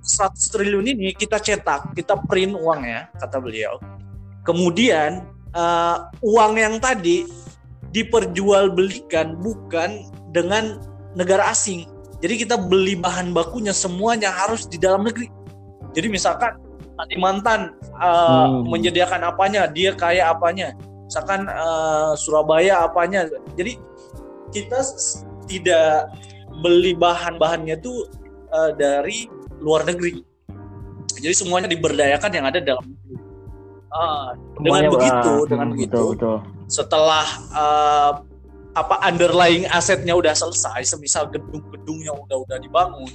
100 triliun ini kita cetak kita print uang ya kata beliau. Kemudian uh, uang yang tadi diperjualbelikan bukan dengan negara asing. Jadi kita beli bahan bakunya semuanya harus di dalam negeri. Jadi misalkan Kalimantan uh, hmm. menyediakan apanya, dia kaya apanya. Misalkan uh, Surabaya apanya. Jadi kita tidak beli bahan-bahannya itu uh, dari luar negeri. Jadi semuanya diberdayakan yang ada dalam negeri. Uh, dengan begitu, dengan hmm, begitu, betul, betul setelah uh, apa underlying asetnya udah selesai, semisal gedung-gedungnya udah udah dibangun,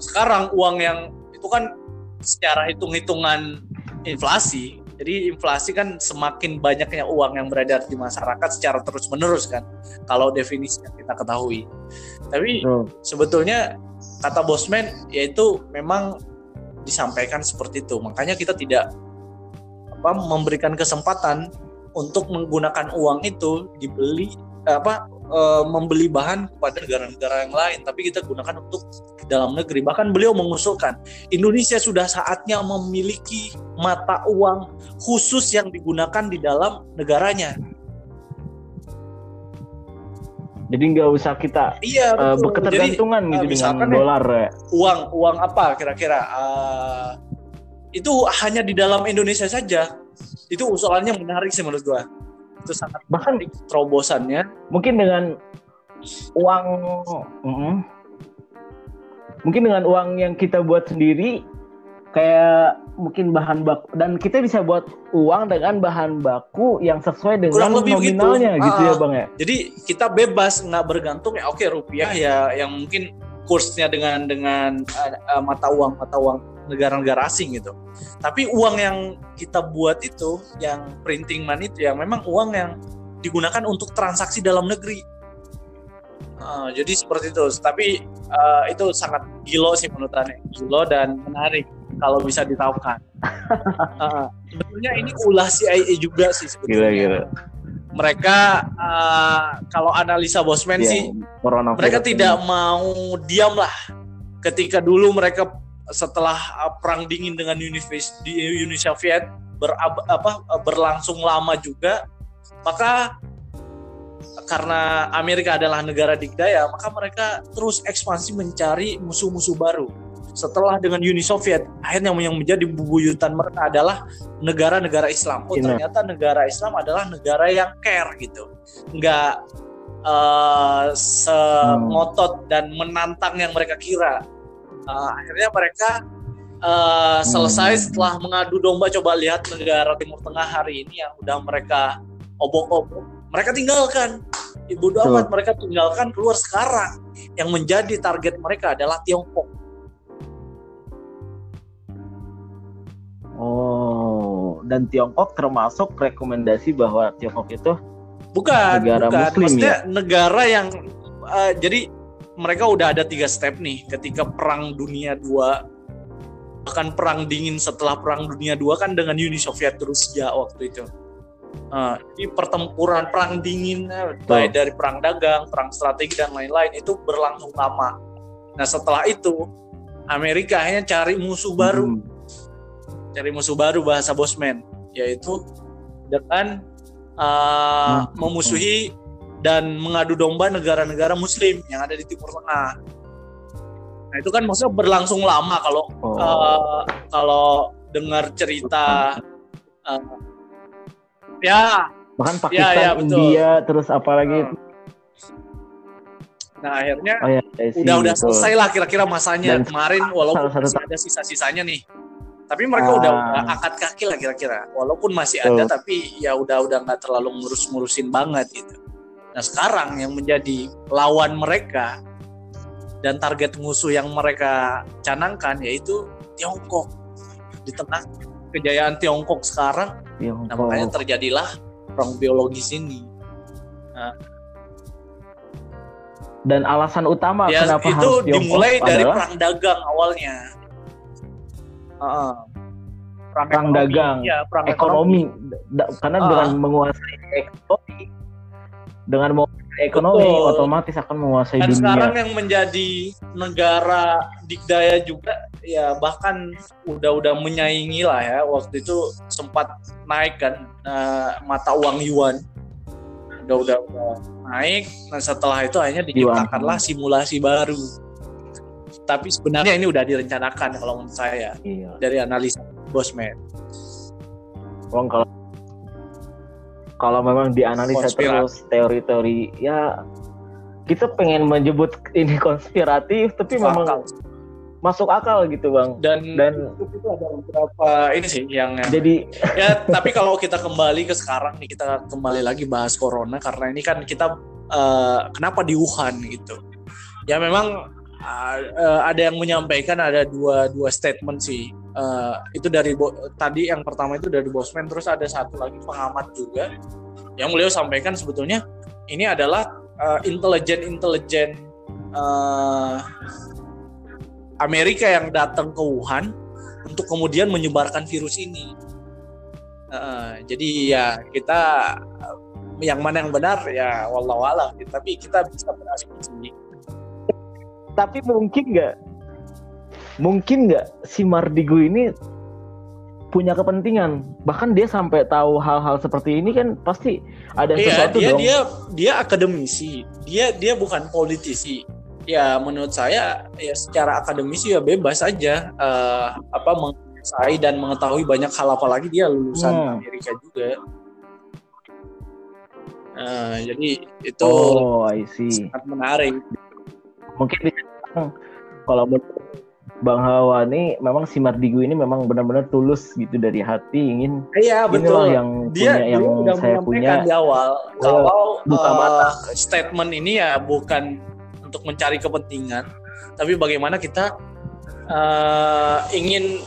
sekarang uang yang itu kan secara hitung-hitungan inflasi, jadi inflasi kan semakin banyaknya uang yang beredar di masyarakat secara terus-menerus kan, kalau definisi yang kita ketahui. Tapi hmm. sebetulnya kata Bosman yaitu memang disampaikan seperti itu, makanya kita tidak apa memberikan kesempatan untuk menggunakan uang itu dibeli apa e, membeli bahan kepada negara-negara yang lain. Tapi kita gunakan untuk dalam negeri. Bahkan beliau mengusulkan Indonesia sudah saatnya memiliki mata uang khusus yang digunakan di dalam negaranya. Jadi nggak usah kita iya, uh, berketergantungan jadi, gitu uh, dengan dolar ya. uang uang apa kira-kira? Uh, itu hanya di dalam Indonesia saja. Itu usulannya menarik sih menurut gua. Itu sangat bahkan menarik, terobosannya mungkin dengan uang mm, mungkin dengan uang yang kita buat sendiri kayak mungkin bahan baku dan kita bisa buat uang dengan bahan baku yang sesuai dengan Kurang lebih nominalnya gitu, gitu ya bang ya? Jadi kita bebas nggak bergantung ya oke rupiah ya yang mungkin kursnya dengan dengan uh, mata uang mata uang negara-negara asing gitu. Tapi uang yang kita buat itu, yang printing money itu, yang memang uang yang digunakan untuk transaksi dalam negeri. Uh, jadi seperti itu. Tapi uh, itu sangat gilo sih menurut saya, gilo dan menarik kalau bisa ditahukan. uh, sebetulnya ini ulah CIA juga sih sebetulnya. Gila, gila. Mereka uh, kalau analisa Bosman yeah, sih, mereka tidak ini. mau diam lah. Ketika dulu mereka setelah uh, perang dingin dengan Uni, di Uni Soviet ber, apa, berlangsung lama juga, maka karena Amerika adalah negara dikdaya, maka mereka terus ekspansi mencari musuh-musuh baru. Setelah dengan Uni Soviet, akhirnya yang menjadi bubuyutan mereka adalah negara-negara Islam. Oh ternyata negara Islam adalah negara yang care gitu, nggak uh, sengotot dan menantang yang mereka kira uh, akhirnya mereka uh, selesai hmm. setelah mengadu domba coba lihat negara Timur Tengah hari ini yang udah mereka obok-obok mereka tinggalkan ibu amat mereka tinggalkan keluar sekarang yang menjadi target mereka adalah Tiongkok Oh, dan Tiongkok termasuk rekomendasi bahwa Tiongkok itu bukan negara bukan. Muslim Maksudnya ya? negara yang uh, jadi mereka udah ada tiga step nih ketika perang dunia dua bahkan perang dingin setelah perang dunia dua kan dengan Uni Soviet Rusia waktu itu. Uh, jadi pertempuran perang dingin oh. baik dari perang dagang, perang strategi dan lain-lain itu berlangsung lama. Nah setelah itu Amerika akhirnya cari musuh baru. Hmm cari musuh baru bahasa bosman yaitu dengan uh, hmm. memusuhi dan mengadu domba negara-negara muslim yang ada di timur tengah. Nah itu kan maksudnya berlangsung lama kalau oh. uh, kalau dengar cerita uh, ya. Bahkan ya, Pakistan, ya, ya, betul. India, terus apalagi uh. Nah akhirnya oh, ya, udah udah selesai lah kira-kira masanya. Dan kemarin walaupun masih ada sisa-sisanya nih. Tapi mereka uh, udah, udah angkat kaki lah kira-kira. Walaupun masih uh, ada tapi ya udah udah nggak terlalu ngurus-ngurusin banget gitu nah sekarang yang menjadi lawan mereka dan target musuh yang mereka canangkan yaitu Tiongkok. Di tengah kejayaan Tiongkok sekarang Tiongkok. nah makanya terjadilah perang biologis ini. Nah, dan alasan utama ya, kenapa itu harus dimulai dari adalah... perang dagang awalnya. Uh, perang, perang ekonomi, dagang, ya, perang ekonomi, ekonomi. karena uh. dengan menguasai ekonomi, dengan menguasai ekonomi Betul. otomatis akan menguasai Dan dunia. sekarang yang menjadi negara dikdaya juga, ya bahkan udah-udah menyaingi lah ya. Waktu itu sempat naik kan uh, mata uang yuan, udah-udah naik. Nah setelah itu hanya diciptakanlah simulasi baru tapi sebenarnya ini udah direncanakan kalau menurut saya iya. dari analisa Bosman. Wong kalau kalau memang dianalisa terus teori-teori ya kita pengen menyebut ini konspiratif tapi masuk memang akal. masuk akal gitu bang dan dan itu ada beberapa ini sih yang jadi ya tapi kalau kita kembali ke sekarang nih kita kembali lagi bahas corona karena ini kan kita uh, kenapa di Wuhan gitu ya memang uh, ada yang menyampaikan ada dua dua statement sih. Uh, itu dari tadi yang pertama itu dari Bosman terus ada satu lagi pengamat juga. Yang beliau sampaikan sebetulnya ini adalah uh, intelijen intelijen uh, Amerika yang datang ke Wuhan untuk kemudian menyebarkan virus ini. Uh, jadi ya kita yang mana yang benar ya wallahualam tapi kita bisa berasumsi tapi mungkin nggak mungkin nggak si Mardigu ini punya kepentingan. Bahkan dia sampai tahu hal-hal seperti ini kan pasti ada iya, sesuatu dia, dong. dia dia akademisi. Dia dia bukan politisi. Ya menurut saya ya secara akademisi ya bebas aja uh, apa menguasai dan mengetahui banyak hal apalagi dia lulusan hmm. Amerika juga. Uh, jadi itu oh, I see. sangat menarik. Mungkin kalau Bang Hawa ini memang si Mardigu ini memang benar-benar tulus gitu dari hati ingin iya betul. yang dia, punya yang udah saya punya. di awal kalau buka uh, mata. statement ini ya bukan untuk mencari kepentingan tapi bagaimana kita uh, ingin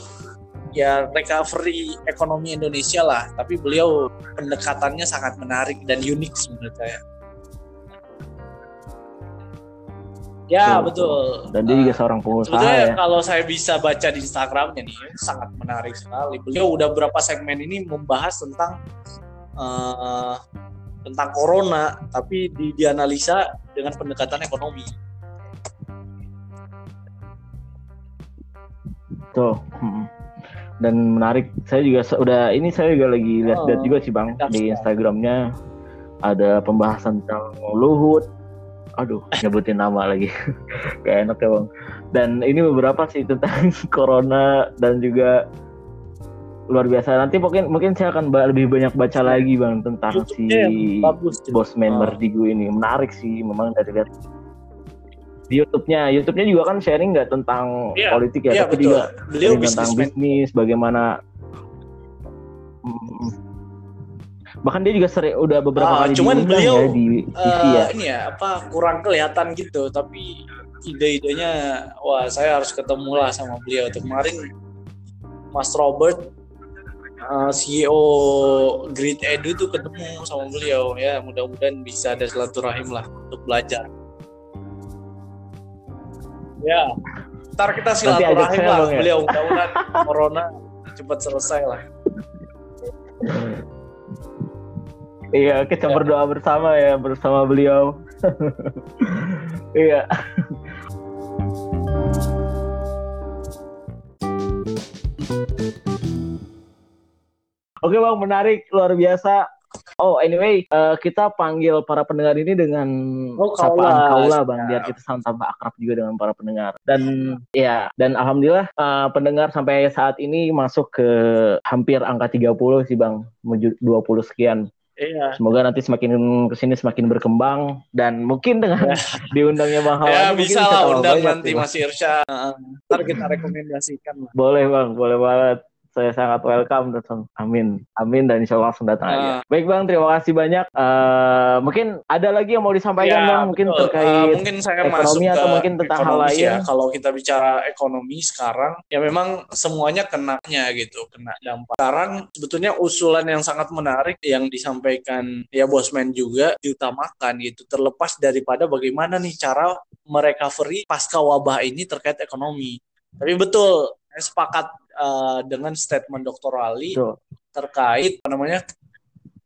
ya recovery ekonomi Indonesia lah. Tapi beliau pendekatannya sangat menarik dan unik menurut Ya betul. Dan dia juga seorang pengusaha ya. Kalau saya bisa baca di Instagramnya nih sangat menarik sekali. Beliau udah berapa segmen ini membahas tentang uh, tentang corona, tapi di, dianalisa dengan pendekatan ekonomi. Tuh. Hmm. Dan menarik. Saya juga udah ini saya juga lagi lihat-lihat oh, juga sih bang di Instagramnya ada pembahasan tentang Luhut, aduh nyebutin nama lagi gak enak ya bang dan ini beberapa sih tentang corona dan juga luar biasa nanti mungkin mungkin saya akan lebih banyak baca lagi bang tentang si bagus, bos member oh. Digu ini menarik sih memang dari lihat di YouTube-nya. YouTube-nya juga kan sharing nggak tentang yeah. politik ya, yeah, tapi betul. juga Beliau tentang bisnis, bagaimana bahkan dia juga sering udah beberapa uh, kali cuman beliau ya di TV uh, ya. ini ya apa kurang kelihatan gitu tapi ide-idenya wah saya harus ketemu lah sama beliau tuh kemarin Mas Robert uh, CEO Grid Edu tuh ketemu sama beliau ya mudah-mudahan bisa ada silaturahim lah untuk belajar ya ntar kita silaturahim lah ya? beliau mudah-mudahan corona cepat selesai lah Iya, kita ya. berdoa bersama ya bersama beliau. iya. Oke bang, menarik, luar biasa. Oh, anyway, uh, kita panggil para pendengar ini dengan oh, sapaan kaula bang, biar kita sama-sama akrab juga dengan para pendengar. Dan ya, dan alhamdulillah uh, pendengar sampai saat ini masuk ke hampir angka 30 sih bang, menuju 20 sekian. Iya. Semoga nanti semakin ke sini semakin berkembang dan mungkin dengan diundangnya Bang Hawan. Ya bisa lah undang nanti Mas Irsya. Ntar kita rekomendasikan lah. Boleh Bang, boleh banget saya sangat welcome datang. Amin. Amin dan insya Allah langsung datang uh. aja. Baik Bang, terima kasih banyak. Uh, mungkin ada lagi yang mau disampaikan ya, Bang, mungkin betul. terkait uh, mungkin saya ekonomi atau mungkin tentang hal lain. Ya. Kalau kita bicara ekonomi sekarang, ya memang semuanya kenanya gitu, kena dampak. Sekarang sebetulnya usulan yang sangat menarik yang disampaikan ya Bosman juga diutamakan gitu, terlepas daripada bagaimana nih cara merecovery pasca wabah ini terkait ekonomi. Tapi betul, saya sepakat uh, dengan statement Dr. Ali Betul. terkait apa namanya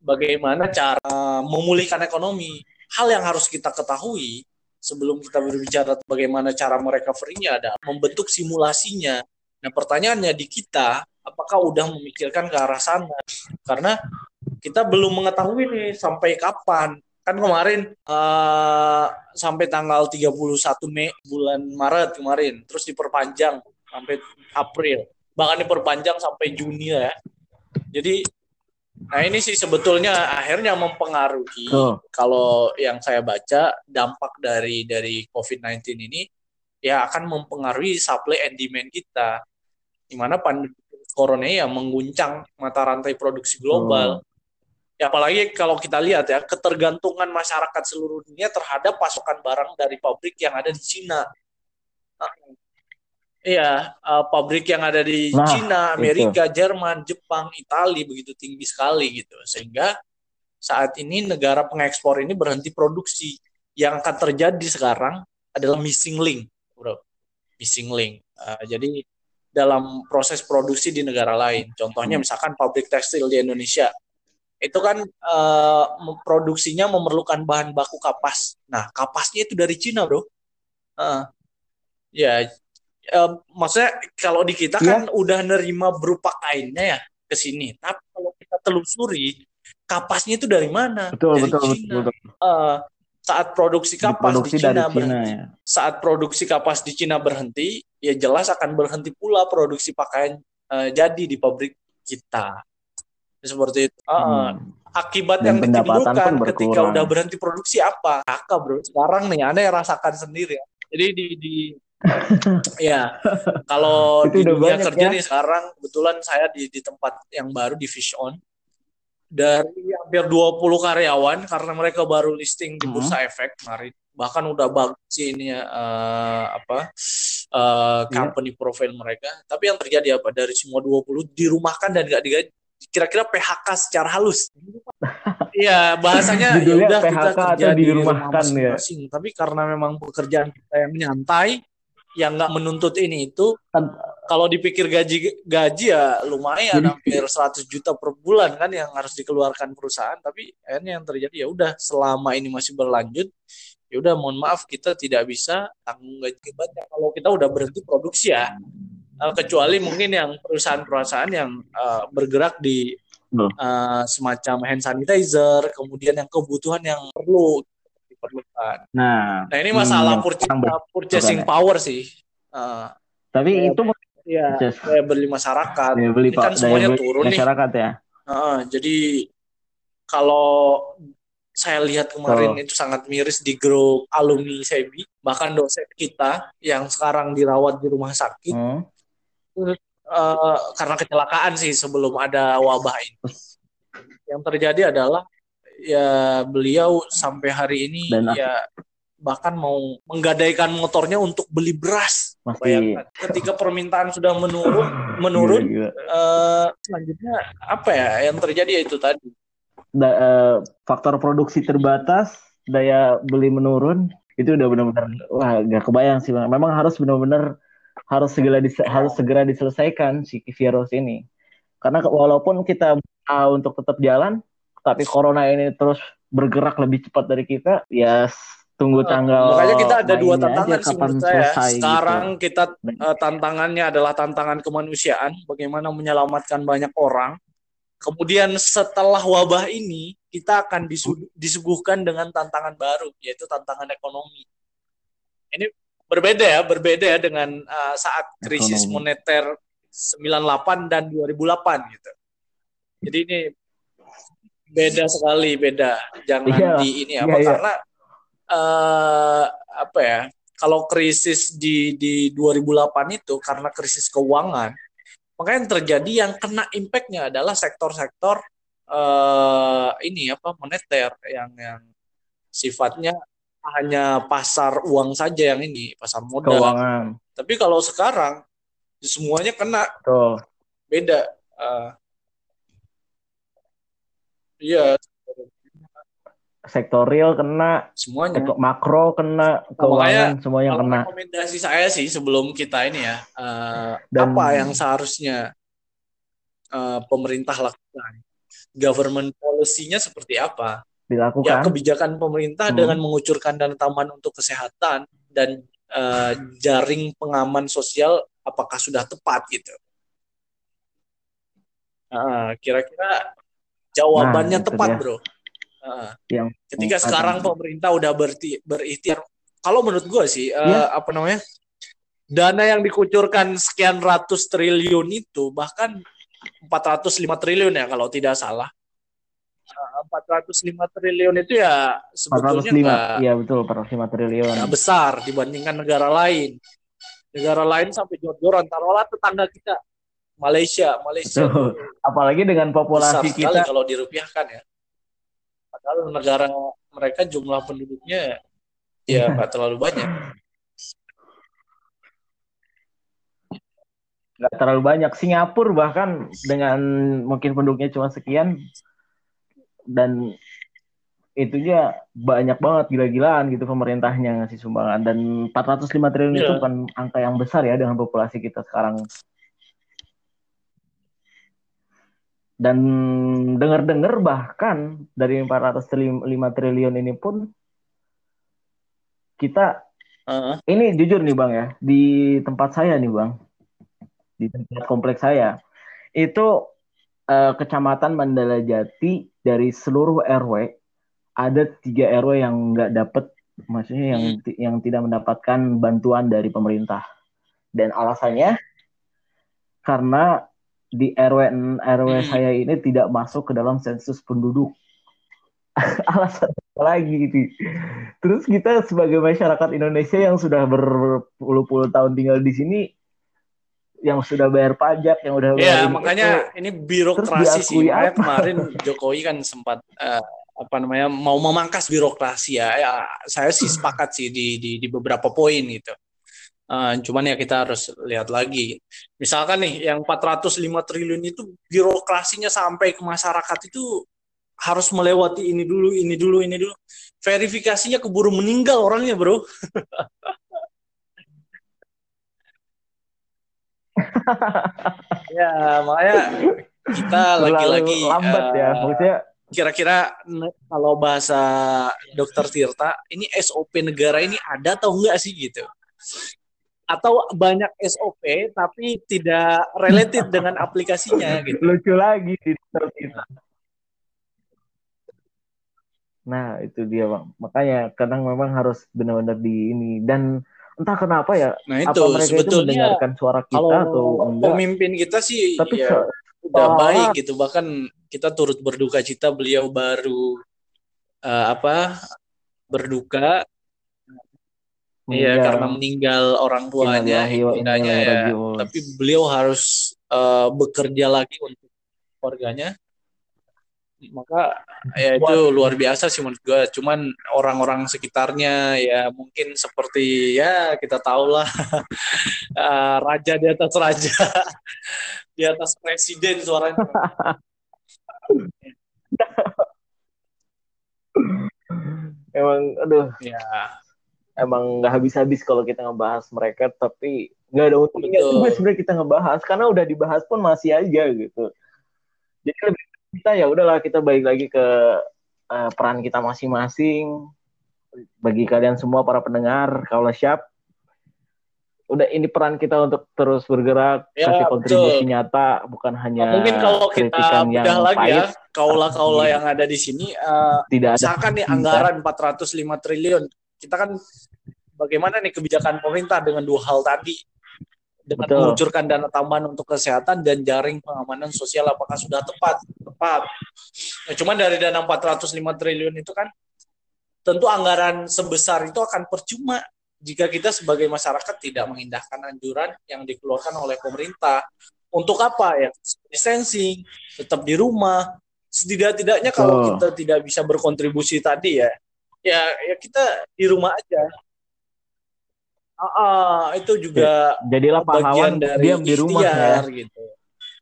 bagaimana cara memulihkan ekonomi. Hal yang harus kita ketahui sebelum kita berbicara bagaimana cara merecovery-nya adalah membentuk simulasinya. Nah, pertanyaannya di kita, apakah udah memikirkan ke arah sana? Karena kita belum mengetahui nih sampai kapan. Kan kemarin uh, sampai tanggal 31 Mei bulan Maret kemarin, terus diperpanjang sampai April bahkan diperpanjang sampai Juni ya jadi nah ini sih sebetulnya akhirnya mempengaruhi oh. kalau yang saya baca dampak dari dari COVID-19 ini ya akan mempengaruhi supply and demand kita di mana pandemi corona ya mengguncang mata rantai produksi global. Oh. Ya apalagi kalau kita lihat ya ketergantungan masyarakat seluruh dunia terhadap pasokan barang dari pabrik yang ada di Cina. Nah, Iya, uh, pabrik yang ada di nah, Cina, Amerika, itu. Jerman, Jepang, Italia begitu tinggi sekali gitu. Sehingga saat ini negara pengekspor ini berhenti produksi. Yang akan terjadi sekarang adalah missing link, bro. Missing link. Uh, jadi dalam proses produksi di negara lain. Contohnya hmm. misalkan pabrik tekstil di Indonesia. Itu kan uh, produksinya memerlukan bahan baku kapas. Nah, kapasnya itu dari Cina, bro. Uh, ya, uh, maksudnya kalau di kita yeah. kan udah nerima berupa kainnya ya ke sini. Tapi kalau kita telusuri kapasnya itu dari mana? Betul, dari betul, Cina. betul, betul. Uh, saat produksi kapas di Cina, Cina berhenti, ya. saat produksi kapas di Cina berhenti, ya jelas akan berhenti pula produksi pakaian uh, jadi di pabrik kita. Seperti itu. Uh, hmm. Akibat Dan yang ditimbulkan ketika udah berhenti produksi apa? Kakak bro, sekarang nih, aneh rasakan sendiri ya. Jadi di, di ya kalau di dunia kerja ya? nih sekarang kebetulan saya di di tempat yang baru di Fish On dari hampir 20 karyawan karena mereka baru listing di Bursa hmm. Efek kemarin bahkan udah bagus ini ya uh, apa uh, company yeah. profile mereka tapi yang terjadi apa dari semua 20 dirumahkan dan gak digaji kira-kira PHK secara halus Iya bahasanya ya udah kita kerja di rumah masing-masing ya. tapi karena memang pekerjaan kita yang nyantai yang nggak menuntut ini itu kalau dipikir gaji gaji ya lumayan hampir 100 juta per bulan kan yang harus dikeluarkan perusahaan. Tapi akhirnya yang terjadi ya udah selama ini masih berlanjut ya udah mohon maaf kita tidak bisa tanggung gaji akibatnya kalau kita udah berhenti produksi ya uh, kecuali mungkin yang perusahaan-perusahaan yang uh, bergerak di uh, semacam hand sanitizer kemudian yang kebutuhan yang perlu diperlukan. Nah, nah ini masalah purchasing, purchasing power sih. Uh, Tapi daya, itu ya daya beli masyarakat. Daya beli, ini kan semuanya turun masyarakat nih. ya. Uh, jadi kalau saya lihat kemarin oh. itu sangat miris di grup alumni Sebi, bahkan dosen kita yang sekarang dirawat di rumah sakit. Hmm. Uh, karena kecelakaan sih sebelum ada wabah ini. Yang terjadi adalah ya beliau sampai hari ini Dan ya bahkan mau menggadaikan motornya untuk beli beras. Bayangkan. Ketika permintaan sudah menurun, menurun, gila, gila. Uh, selanjutnya apa ya yang terjadi itu tadi. Da, uh, faktor produksi terbatas, daya beli menurun, itu udah benar-benar wah gak kebayang sih bang. Memang harus benar-benar harus segera dise harus segera diselesaikan si virus ini. Karena walaupun kita uh, untuk tetap jalan, tapi corona ini terus bergerak lebih cepat dari kita, ya tunggu tanggal. Makanya kita ada dua tantangan sih menurut saya. Gitu. Sekarang gitu. kita uh, tantangannya adalah tantangan kemanusiaan, bagaimana menyelamatkan banyak orang. Kemudian setelah wabah ini kita akan disuguhkan dengan tantangan baru, yaitu tantangan ekonomi. Ini berbeda ya, berbeda ya dengan uh, saat krisis ekonomi. moneter 98 dan 2008 gitu. Jadi ini beda sekali, beda. Jangan iya, di ini apa iya, iya. karena uh, apa ya kalau krisis di di 2008 itu karena krisis keuangan makanya yang terjadi yang kena impactnya adalah sektor-sektor uh, ini apa moneter yang yang sifatnya hanya pasar uang saja yang ini pasar modal keuangan. tapi kalau sekarang semuanya kena Tuh. beda uh, iya sektor real kena, semuanya. Makro kena, keuangan semuanya kena. Rekomendasi saya sih sebelum kita ini ya, uh, Dan, apa yang seharusnya uh, pemerintah lakukan? Government policy-nya seperti apa? Dilakukan. Ya kebijakan pemerintah hmm. dengan mengucurkan dana tambahan untuk kesehatan dan uh, jaring pengaman sosial apakah sudah tepat gitu? Kira-kira jawabannya nah, tepat, dia. bro. Yang ketika sekarang pemerintah udah berti, berikhtiar. Kalau menurut gue sih uh, ya. apa namanya dana yang dikucurkan sekian ratus triliun itu bahkan 405 triliun ya kalau tidak salah. 405 triliun itu ya sebetulnya 405, enggak, ya betul 405 triliun. besar dibandingkan negara lain. Negara lain sampai jor-joran taruhlah tetangga kita Malaysia Malaysia apalagi dengan populasi kita kalau dirupiahkan ya Padahal negara mereka jumlah penduduknya ya nggak terlalu banyak. Nggak terlalu banyak. Singapura bahkan dengan mungkin penduduknya cuma sekian dan itu ya banyak banget gila-gilaan gitu pemerintahnya ngasih sumbangan dan 405 triliun yeah. itu iya. bukan angka yang besar ya dengan populasi kita sekarang Dan dengar-dengar bahkan dari 405 triliun ini pun kita uh. ini jujur nih Bang ya, di tempat saya nih Bang. Di tempat kompleks saya itu uh, Kecamatan Mandala Jati dari seluruh RW ada tiga RW yang nggak dapat maksudnya yang hmm. yang tidak mendapatkan bantuan dari pemerintah. Dan alasannya karena di RW RW saya ini tidak masuk ke dalam sensus penduduk. Alasan apa lagi gitu. Terus kita sebagai masyarakat Indonesia yang sudah berpuluh-puluh tahun tinggal di sini yang sudah bayar pajak, yang udah Iya, makanya itu, ini birokrasi sih. Makanya kemarin Jokowi kan sempat uh, apa namanya mau memangkas birokrasi ya. ya saya sih sepakat sih di di, di beberapa poin gitu. Uh, cuman ya kita harus lihat lagi. Misalkan nih yang 405 triliun itu birokrasinya sampai ke masyarakat itu harus melewati ini dulu, ini dulu, ini dulu. Verifikasinya keburu meninggal orangnya, Bro. ya, makanya kita lagi-lagi lambat uh, ya. Maksudnya kira-kira kalau bahasa dokter Tirta, ini SOP negara ini ada atau enggak sih gitu? Atau banyak SOP tapi tidak related dengan aplikasinya gitu. Lucu lagi kita. Nah, itu dia, Bang. Makanya kadang memang harus benar-benar di ini dan entah kenapa ya nah, itu, apa mereka itu mendengarkan suara kita kalau atau enggak. Pemimpin kita sih tapi ya, udah baik gitu bahkan kita turut berduka cita beliau baru uh, apa berduka Iya karena meninggal orang tuanya, ibundanya ya. Tapi beliau harus uh, bekerja lagi untuk keluarganya. Maka ya itu luar biasa sih menurut gue. Cuman orang-orang sekitarnya ya mungkin seperti ya kita tahu lah uh, raja di atas raja, di atas presiden suaranya. Emang aduh. Ya emang nggak habis-habis kalau kita ngebahas mereka tapi nggak ada untungnya juga sebenarnya kita ngebahas karena udah dibahas pun masih aja gitu. Jadi lebih kita ya udahlah kita balik lagi ke uh, peran kita masing-masing. Bagi kalian semua para pendengar kalau siap udah ini peran kita untuk terus bergerak ya, kasih kontribusi betul. nyata bukan hanya nah, mungkin kalau kita udah lagi ya kaula-kaula yang ada di sini uh, tidak ada misalkan nih anggaran 405 triliun kita kan bagaimana nih kebijakan pemerintah dengan dua hal tadi? Dengan Betul. mengucurkan dana tambahan untuk kesehatan dan jaring pengamanan sosial apakah sudah tepat? Tepat. Nah, cuman dari dana 405 triliun itu kan tentu anggaran sebesar itu akan percuma jika kita sebagai masyarakat tidak mengindahkan anjuran yang dikeluarkan oleh pemerintah. Untuk apa ya? Distancing tetap di rumah. Setidak-tidaknya kalau kita tidak bisa berkontribusi tadi ya ya ya kita di rumah aja. Uh, uh, itu juga jadilah bagian dari diam di rumah ya. gitu.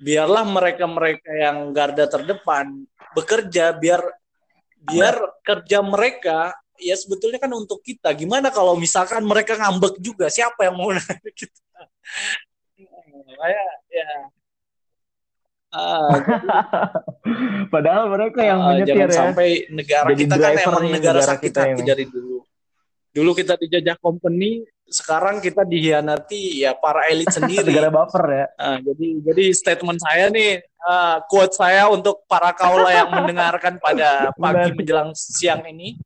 Biarlah mereka-mereka yang garda terdepan bekerja biar biar kerja mereka ya sebetulnya kan untuk kita. Gimana kalau misalkan mereka ngambek juga? Siapa yang mau kita kayak ya Uh, Padahal mereka yang uh, menyetir jangan ya. sampai negara Jadi kita kan emang negara, negara sakit kita hati dari dulu. Dulu kita dijajah company, sekarang kita dihianati ya para elit sendiri. negara baper ya. Uh, jadi jadi statement saya nih, uh, quote saya untuk para kaula yang mendengarkan pada pagi menjelang siang ini,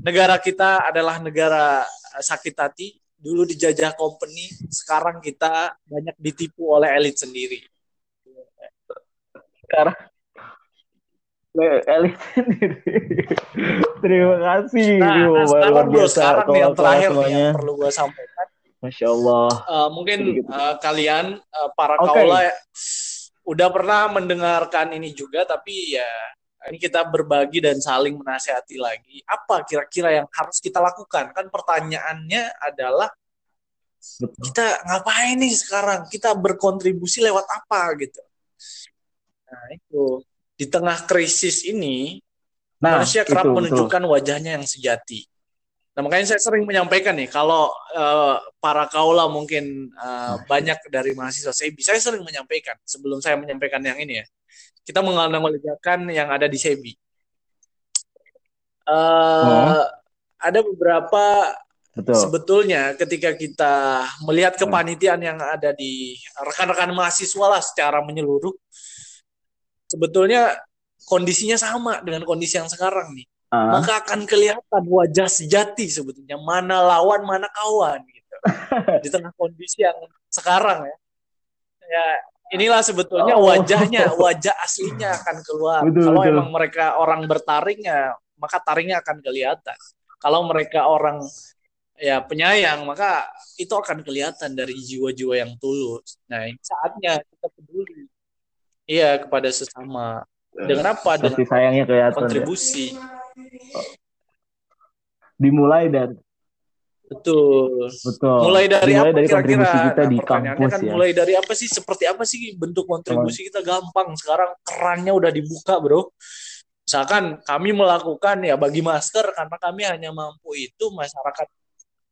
negara kita adalah negara sakit hati. Dulu dijajah company, sekarang kita banyak ditipu oleh elit sendiri sekarang elit sendiri. Terima kasih. Nah, nah sekarang bro, sekarang nih yang terakhir nih yang perlu gue sampaikan. Masya Allah. Uh, mungkin uh, kalian uh, para okay. kaula ya, udah pernah mendengarkan ini juga, tapi ya ini kita berbagi dan saling menasihati lagi. Apa kira-kira yang harus kita lakukan? Kan pertanyaannya adalah Betul. kita ngapain nih sekarang? Kita berkontribusi lewat apa gitu? Nah, itu di tengah krisis ini nah, manusia kerap itu, menunjukkan betul. wajahnya yang sejati. Nah, makanya saya sering menyampaikan nih kalau uh, para kaula mungkin uh, banyak dari mahasiswa Sebi, saya sering menyampaikan sebelum saya menyampaikan yang ini ya. Kita menganalogikan yang ada di Sebi. Uh, oh. Ada beberapa Betul. Sebetulnya ketika kita melihat kepanitiaan yang ada di rekan-rekan mahasiswa lah secara menyeluruh, sebetulnya kondisinya sama dengan kondisi yang sekarang nih. Uh. Maka akan kelihatan wajah sejati sebetulnya mana lawan mana kawan gitu. Di tengah kondisi yang sekarang ya. Ya, inilah sebetulnya oh. wajahnya, wajah aslinya akan keluar. Betul, Kalau betul. emang mereka orang bertaring ya, maka taringnya akan kelihatan. Kalau mereka orang ya penyayang, maka itu akan kelihatan dari jiwa-jiwa yang tulus. Nah, saatnya kita peduli Iya kepada sesama. Dengan apa? Dengan sayangnya kelihatan. Ya. Kontribusi. Ya. Dimulai dari Betul. Betul. Mulai dari mulai apa dari kira-kira? kita nah, di kampus kan ya. Mulai dari apa sih? Seperti apa sih bentuk kontribusi kita gampang. Sekarang kerannya udah dibuka, Bro. Misalkan kami melakukan ya bagi masker karena kami hanya mampu itu masyarakat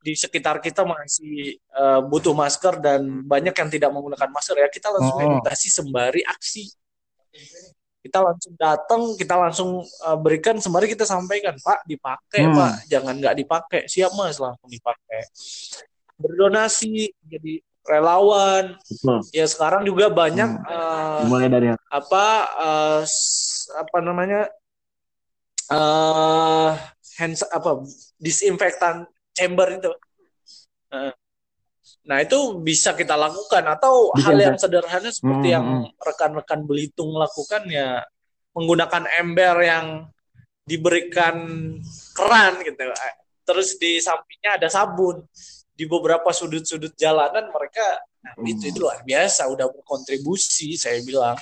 di sekitar kita masih uh, butuh masker dan banyak yang tidak menggunakan masker ya kita langsung oh. edukasi sembari aksi kita langsung datang kita langsung uh, berikan sembari kita sampaikan pak dipakai hmm. pak jangan nggak dipakai siap mas langsung dipakai berdonasi jadi relawan hmm. ya sekarang juga banyak hmm. uh, mulai dari apa uh, apa namanya uh, hands apa disinfektan chamber itu. Nah itu bisa kita lakukan atau bisa, hal yang sederhana seperti hmm, yang hmm. rekan-rekan Belitung lakukan ya menggunakan ember yang diberikan keran gitu. Terus di sampingnya ada sabun. Di beberapa sudut-sudut jalanan mereka nah, itu itu luar biasa udah berkontribusi saya bilang.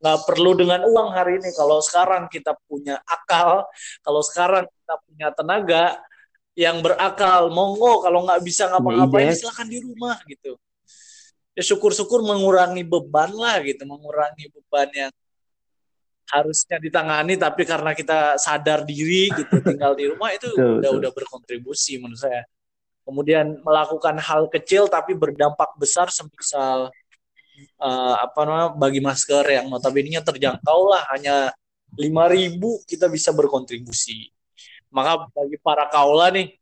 Nggak perlu dengan uang hari ini. Kalau sekarang kita punya akal kalau sekarang kita punya tenaga yang berakal monggo kalau nggak bisa ngapa-ngapain silahkan di rumah gitu. Ya syukur-syukur mengurangi beban lah gitu. Mengurangi beban yang harusnya ditangani tapi karena kita sadar diri gitu tinggal di rumah itu betul, udah betul. udah berkontribusi menurut saya. Kemudian melakukan hal kecil tapi berdampak besar semisal uh, apa namanya bagi masker yang notabene terjangkau lah hanya 5000 kita bisa berkontribusi maka bagi para kaula nih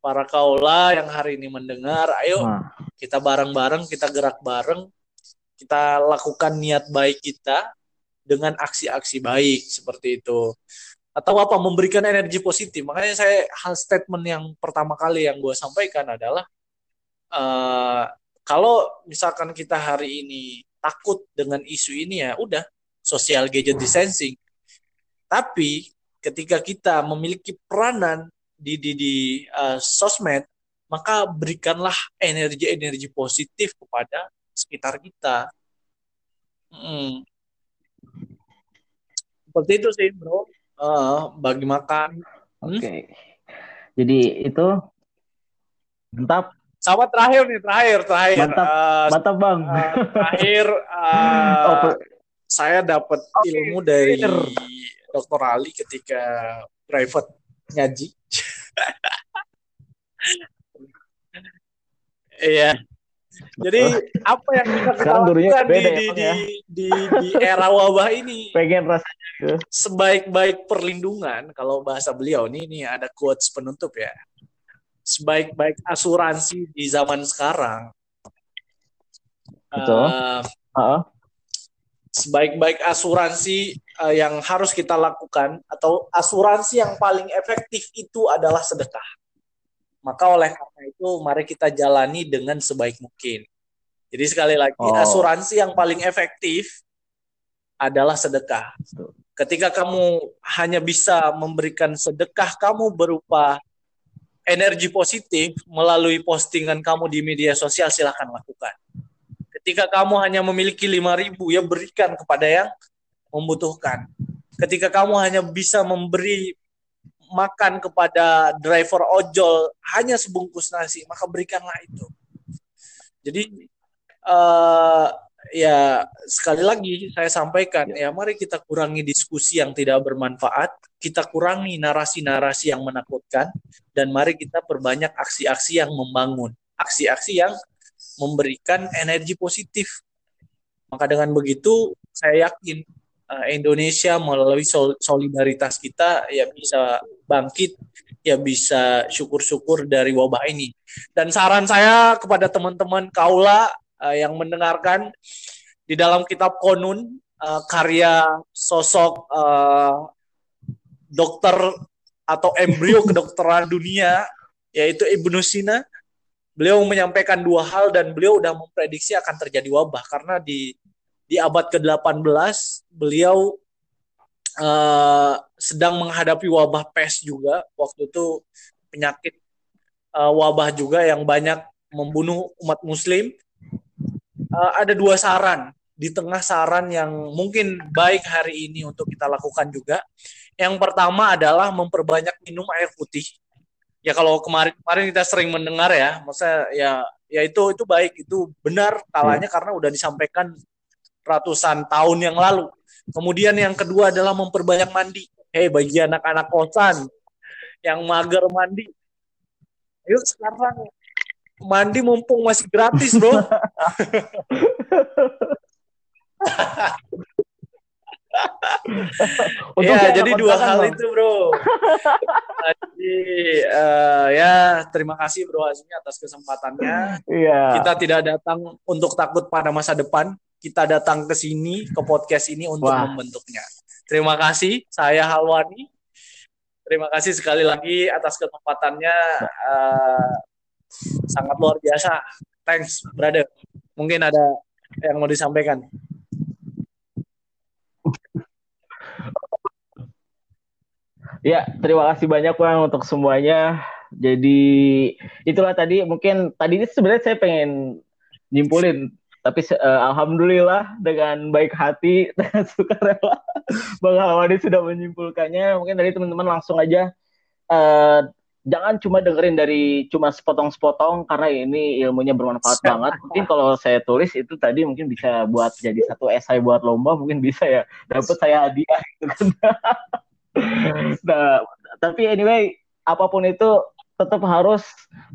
para kaula yang hari ini mendengar ayo nah. kita bareng-bareng kita gerak bareng kita lakukan niat baik kita dengan aksi-aksi baik seperti itu. Atau apa memberikan energi positif. Makanya saya hal statement yang pertama kali yang gue sampaikan adalah uh, kalau misalkan kita hari ini takut dengan isu ini ya udah social gadget distancing. Tapi ketika kita memiliki peranan di di di uh, sosmed maka berikanlah energi-energi positif kepada sekitar kita. Hmm. Seperti itu sih bro. Uh, bagi makan. Hmm? oke. Okay. jadi itu mantap. Sama terakhir nih terakhir terakhir. Mantap. Uh, mantap bang. uh, terakhir uh, oh, saya dapat okay. ilmu dari dokter Ali ketika private ngaji Iya. Jadi apa yang bisa kita lakukan di, di, di, di, di era wabah ini? Pengen rasanya ke. Sebaik-baik perlindungan, kalau bahasa beliau nih, ini ada quotes penutup ya. Sebaik-baik asuransi di zaman sekarang. Betul. Uh, uh-uh. Sebaik-baik asuransi uh, yang harus kita lakukan atau asuransi yang paling efektif itu adalah sedekah maka oleh karena itu mari kita jalani dengan sebaik mungkin. Jadi sekali lagi oh. asuransi yang paling efektif adalah sedekah. Ketika kamu hanya bisa memberikan sedekah kamu berupa energi positif melalui postingan kamu di media sosial silahkan lakukan. Ketika kamu hanya memiliki 5000 ya berikan kepada yang membutuhkan. Ketika kamu hanya bisa memberi makan kepada driver ojol hanya sebungkus nasi, maka berikanlah itu. Jadi uh, ya sekali lagi saya sampaikan ya mari kita kurangi diskusi yang tidak bermanfaat, kita kurangi narasi-narasi yang menakutkan dan mari kita perbanyak aksi-aksi yang membangun, aksi-aksi yang memberikan energi positif. Maka dengan begitu saya yakin Eh, Indonesia melalui solidaritas kita ya bisa bangkit ya bisa syukur-syukur dari wabah ini. Dan saran saya kepada teman-teman kaula uh, yang mendengarkan di dalam kitab Konun uh, karya sosok uh, dokter atau embrio kedokteran dunia yaitu Ibnu Sina beliau menyampaikan dua hal dan beliau sudah memprediksi akan terjadi wabah karena di di abad ke-18 beliau uh, sedang menghadapi wabah pes juga. Waktu itu penyakit uh, wabah juga yang banyak membunuh umat muslim. Uh, ada dua saran. Di tengah saran yang mungkin baik hari ini untuk kita lakukan juga. Yang pertama adalah memperbanyak minum air putih ya kalau kemarin kemarin kita sering mendengar ya maksudnya ya ya itu itu baik itu benar kalanya hmm. karena udah disampaikan ratusan tahun yang lalu. Kemudian yang kedua adalah memperbanyak mandi. Hei bagi anak-anak kosan yang mager mandi, ayo sekarang mandi mumpung masih gratis bro. ya jadi dua hal bang. itu bro. jadi uh, ya terima kasih bro Azmi atas kesempatannya. Iya. Kita tidak datang untuk takut pada masa depan, kita datang ke sini ke podcast ini untuk Wah. membentuknya. Terima kasih, saya Halwani. Terima kasih sekali lagi atas kesempatannya uh, sangat luar biasa. Thanks, brother. Mungkin ada yang mau disampaikan. Ya, terima kasih banyak Bang untuk semuanya. Jadi itulah tadi mungkin tadi ini sebenarnya saya pengen nyimpulin tapi uh, alhamdulillah dengan baik hati dan sukarela Bang Hawadi sudah menyimpulkannya. Mungkin dari teman-teman langsung aja uh, jangan cuma dengerin dari cuma sepotong-sepotong karena ini ilmunya bermanfaat banget. Mungkin kalau saya tulis itu tadi mungkin bisa buat jadi satu esai buat lomba mungkin bisa ya dapat saya hadiah gitu kan. nah, tapi anyway apa pun itu tetap harus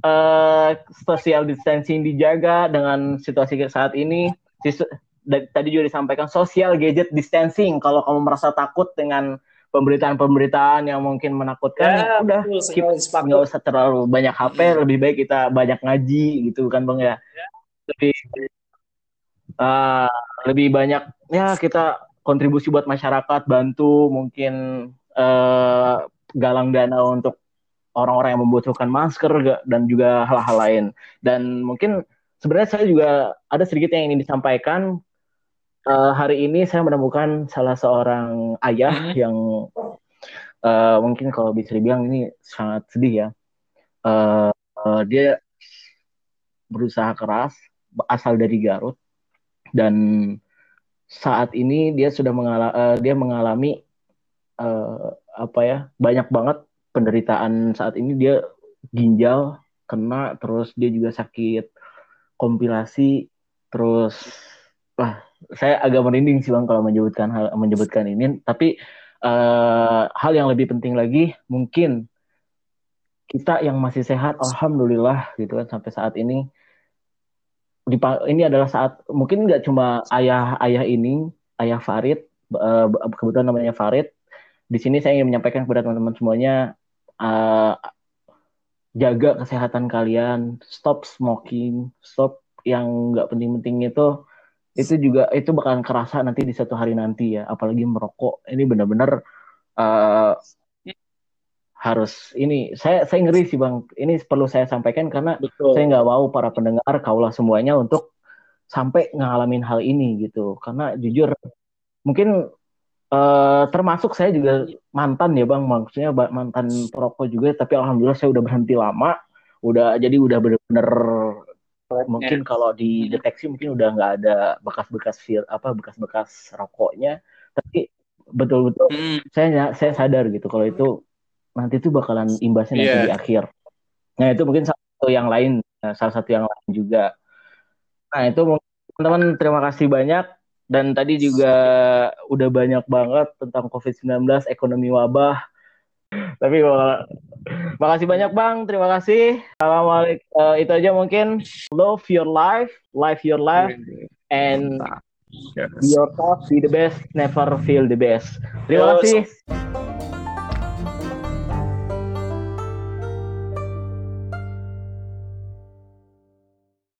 uh, social distancing dijaga dengan situasi saat ini. Tadi juga disampaikan social gadget distancing. Kalau kamu merasa takut dengan pemberitaan-pemberitaan yang mungkin menakutkan, ya, udah nggak usah terlalu banyak HP. Hmm. Lebih baik kita banyak ngaji gitu kan bang ya. ya. Lebih uh, lebih banyak ya kita kontribusi buat masyarakat, bantu mungkin uh, galang dana untuk orang-orang yang membutuhkan masker dan juga hal-hal lain. Dan mungkin sebenarnya saya juga ada sedikit yang ingin disampaikan. Uh, hari ini saya menemukan salah seorang ayah hmm. yang uh, mungkin kalau bisa dibilang ini sangat sedih ya. Uh, uh, dia berusaha keras, asal dari Garut, dan saat ini dia sudah mengalami uh, dia mengalami uh, apa ya banyak banget penderitaan saat ini. Dia ginjal kena terus dia juga sakit kompilasi terus wah saya agak merinding sih bang kalau menyebutkan hal menyebutkan ini. Tapi uh, hal yang lebih penting lagi mungkin kita yang masih sehat alhamdulillah gitu kan sampai saat ini. Ini adalah saat mungkin nggak cuma ayah ayah ini ayah Farid uh, kebetulan namanya Farid di sini saya ingin menyampaikan kepada teman-teman semuanya uh, jaga kesehatan kalian, stop smoking, stop yang nggak penting-penting itu itu juga itu bakalan kerasa nanti di satu hari nanti ya apalagi merokok. Ini benar-benar uh, harus ini saya saya ngeri sih bang. Ini perlu saya sampaikan karena Betul. saya nggak mau para pendengar kaulah semuanya untuk sampai ngalamin hal ini gitu. Karena jujur mungkin Uh, termasuk saya juga mantan ya bang, maksudnya mantan perokok juga, tapi alhamdulillah saya udah berhenti lama, udah jadi udah bener-bener mungkin kalau dideteksi mungkin udah nggak ada bekas-bekas fir apa bekas-bekas rokoknya, tapi betul-betul hmm. saya saya sadar gitu kalau itu nanti itu bakalan imbasnya yeah. nanti di akhir. Nah itu mungkin salah satu yang lain, salah satu yang lain juga. Nah itu teman-teman terima kasih banyak dan tadi juga udah banyak banget tentang COVID-19, ekonomi wabah. Tapi makasih banyak Bang, terima kasih. Assalamualaikum. Uh, itu aja mungkin. Love your life, live your life, and yes. be yourself, be the best, never feel the best. Terima kasih.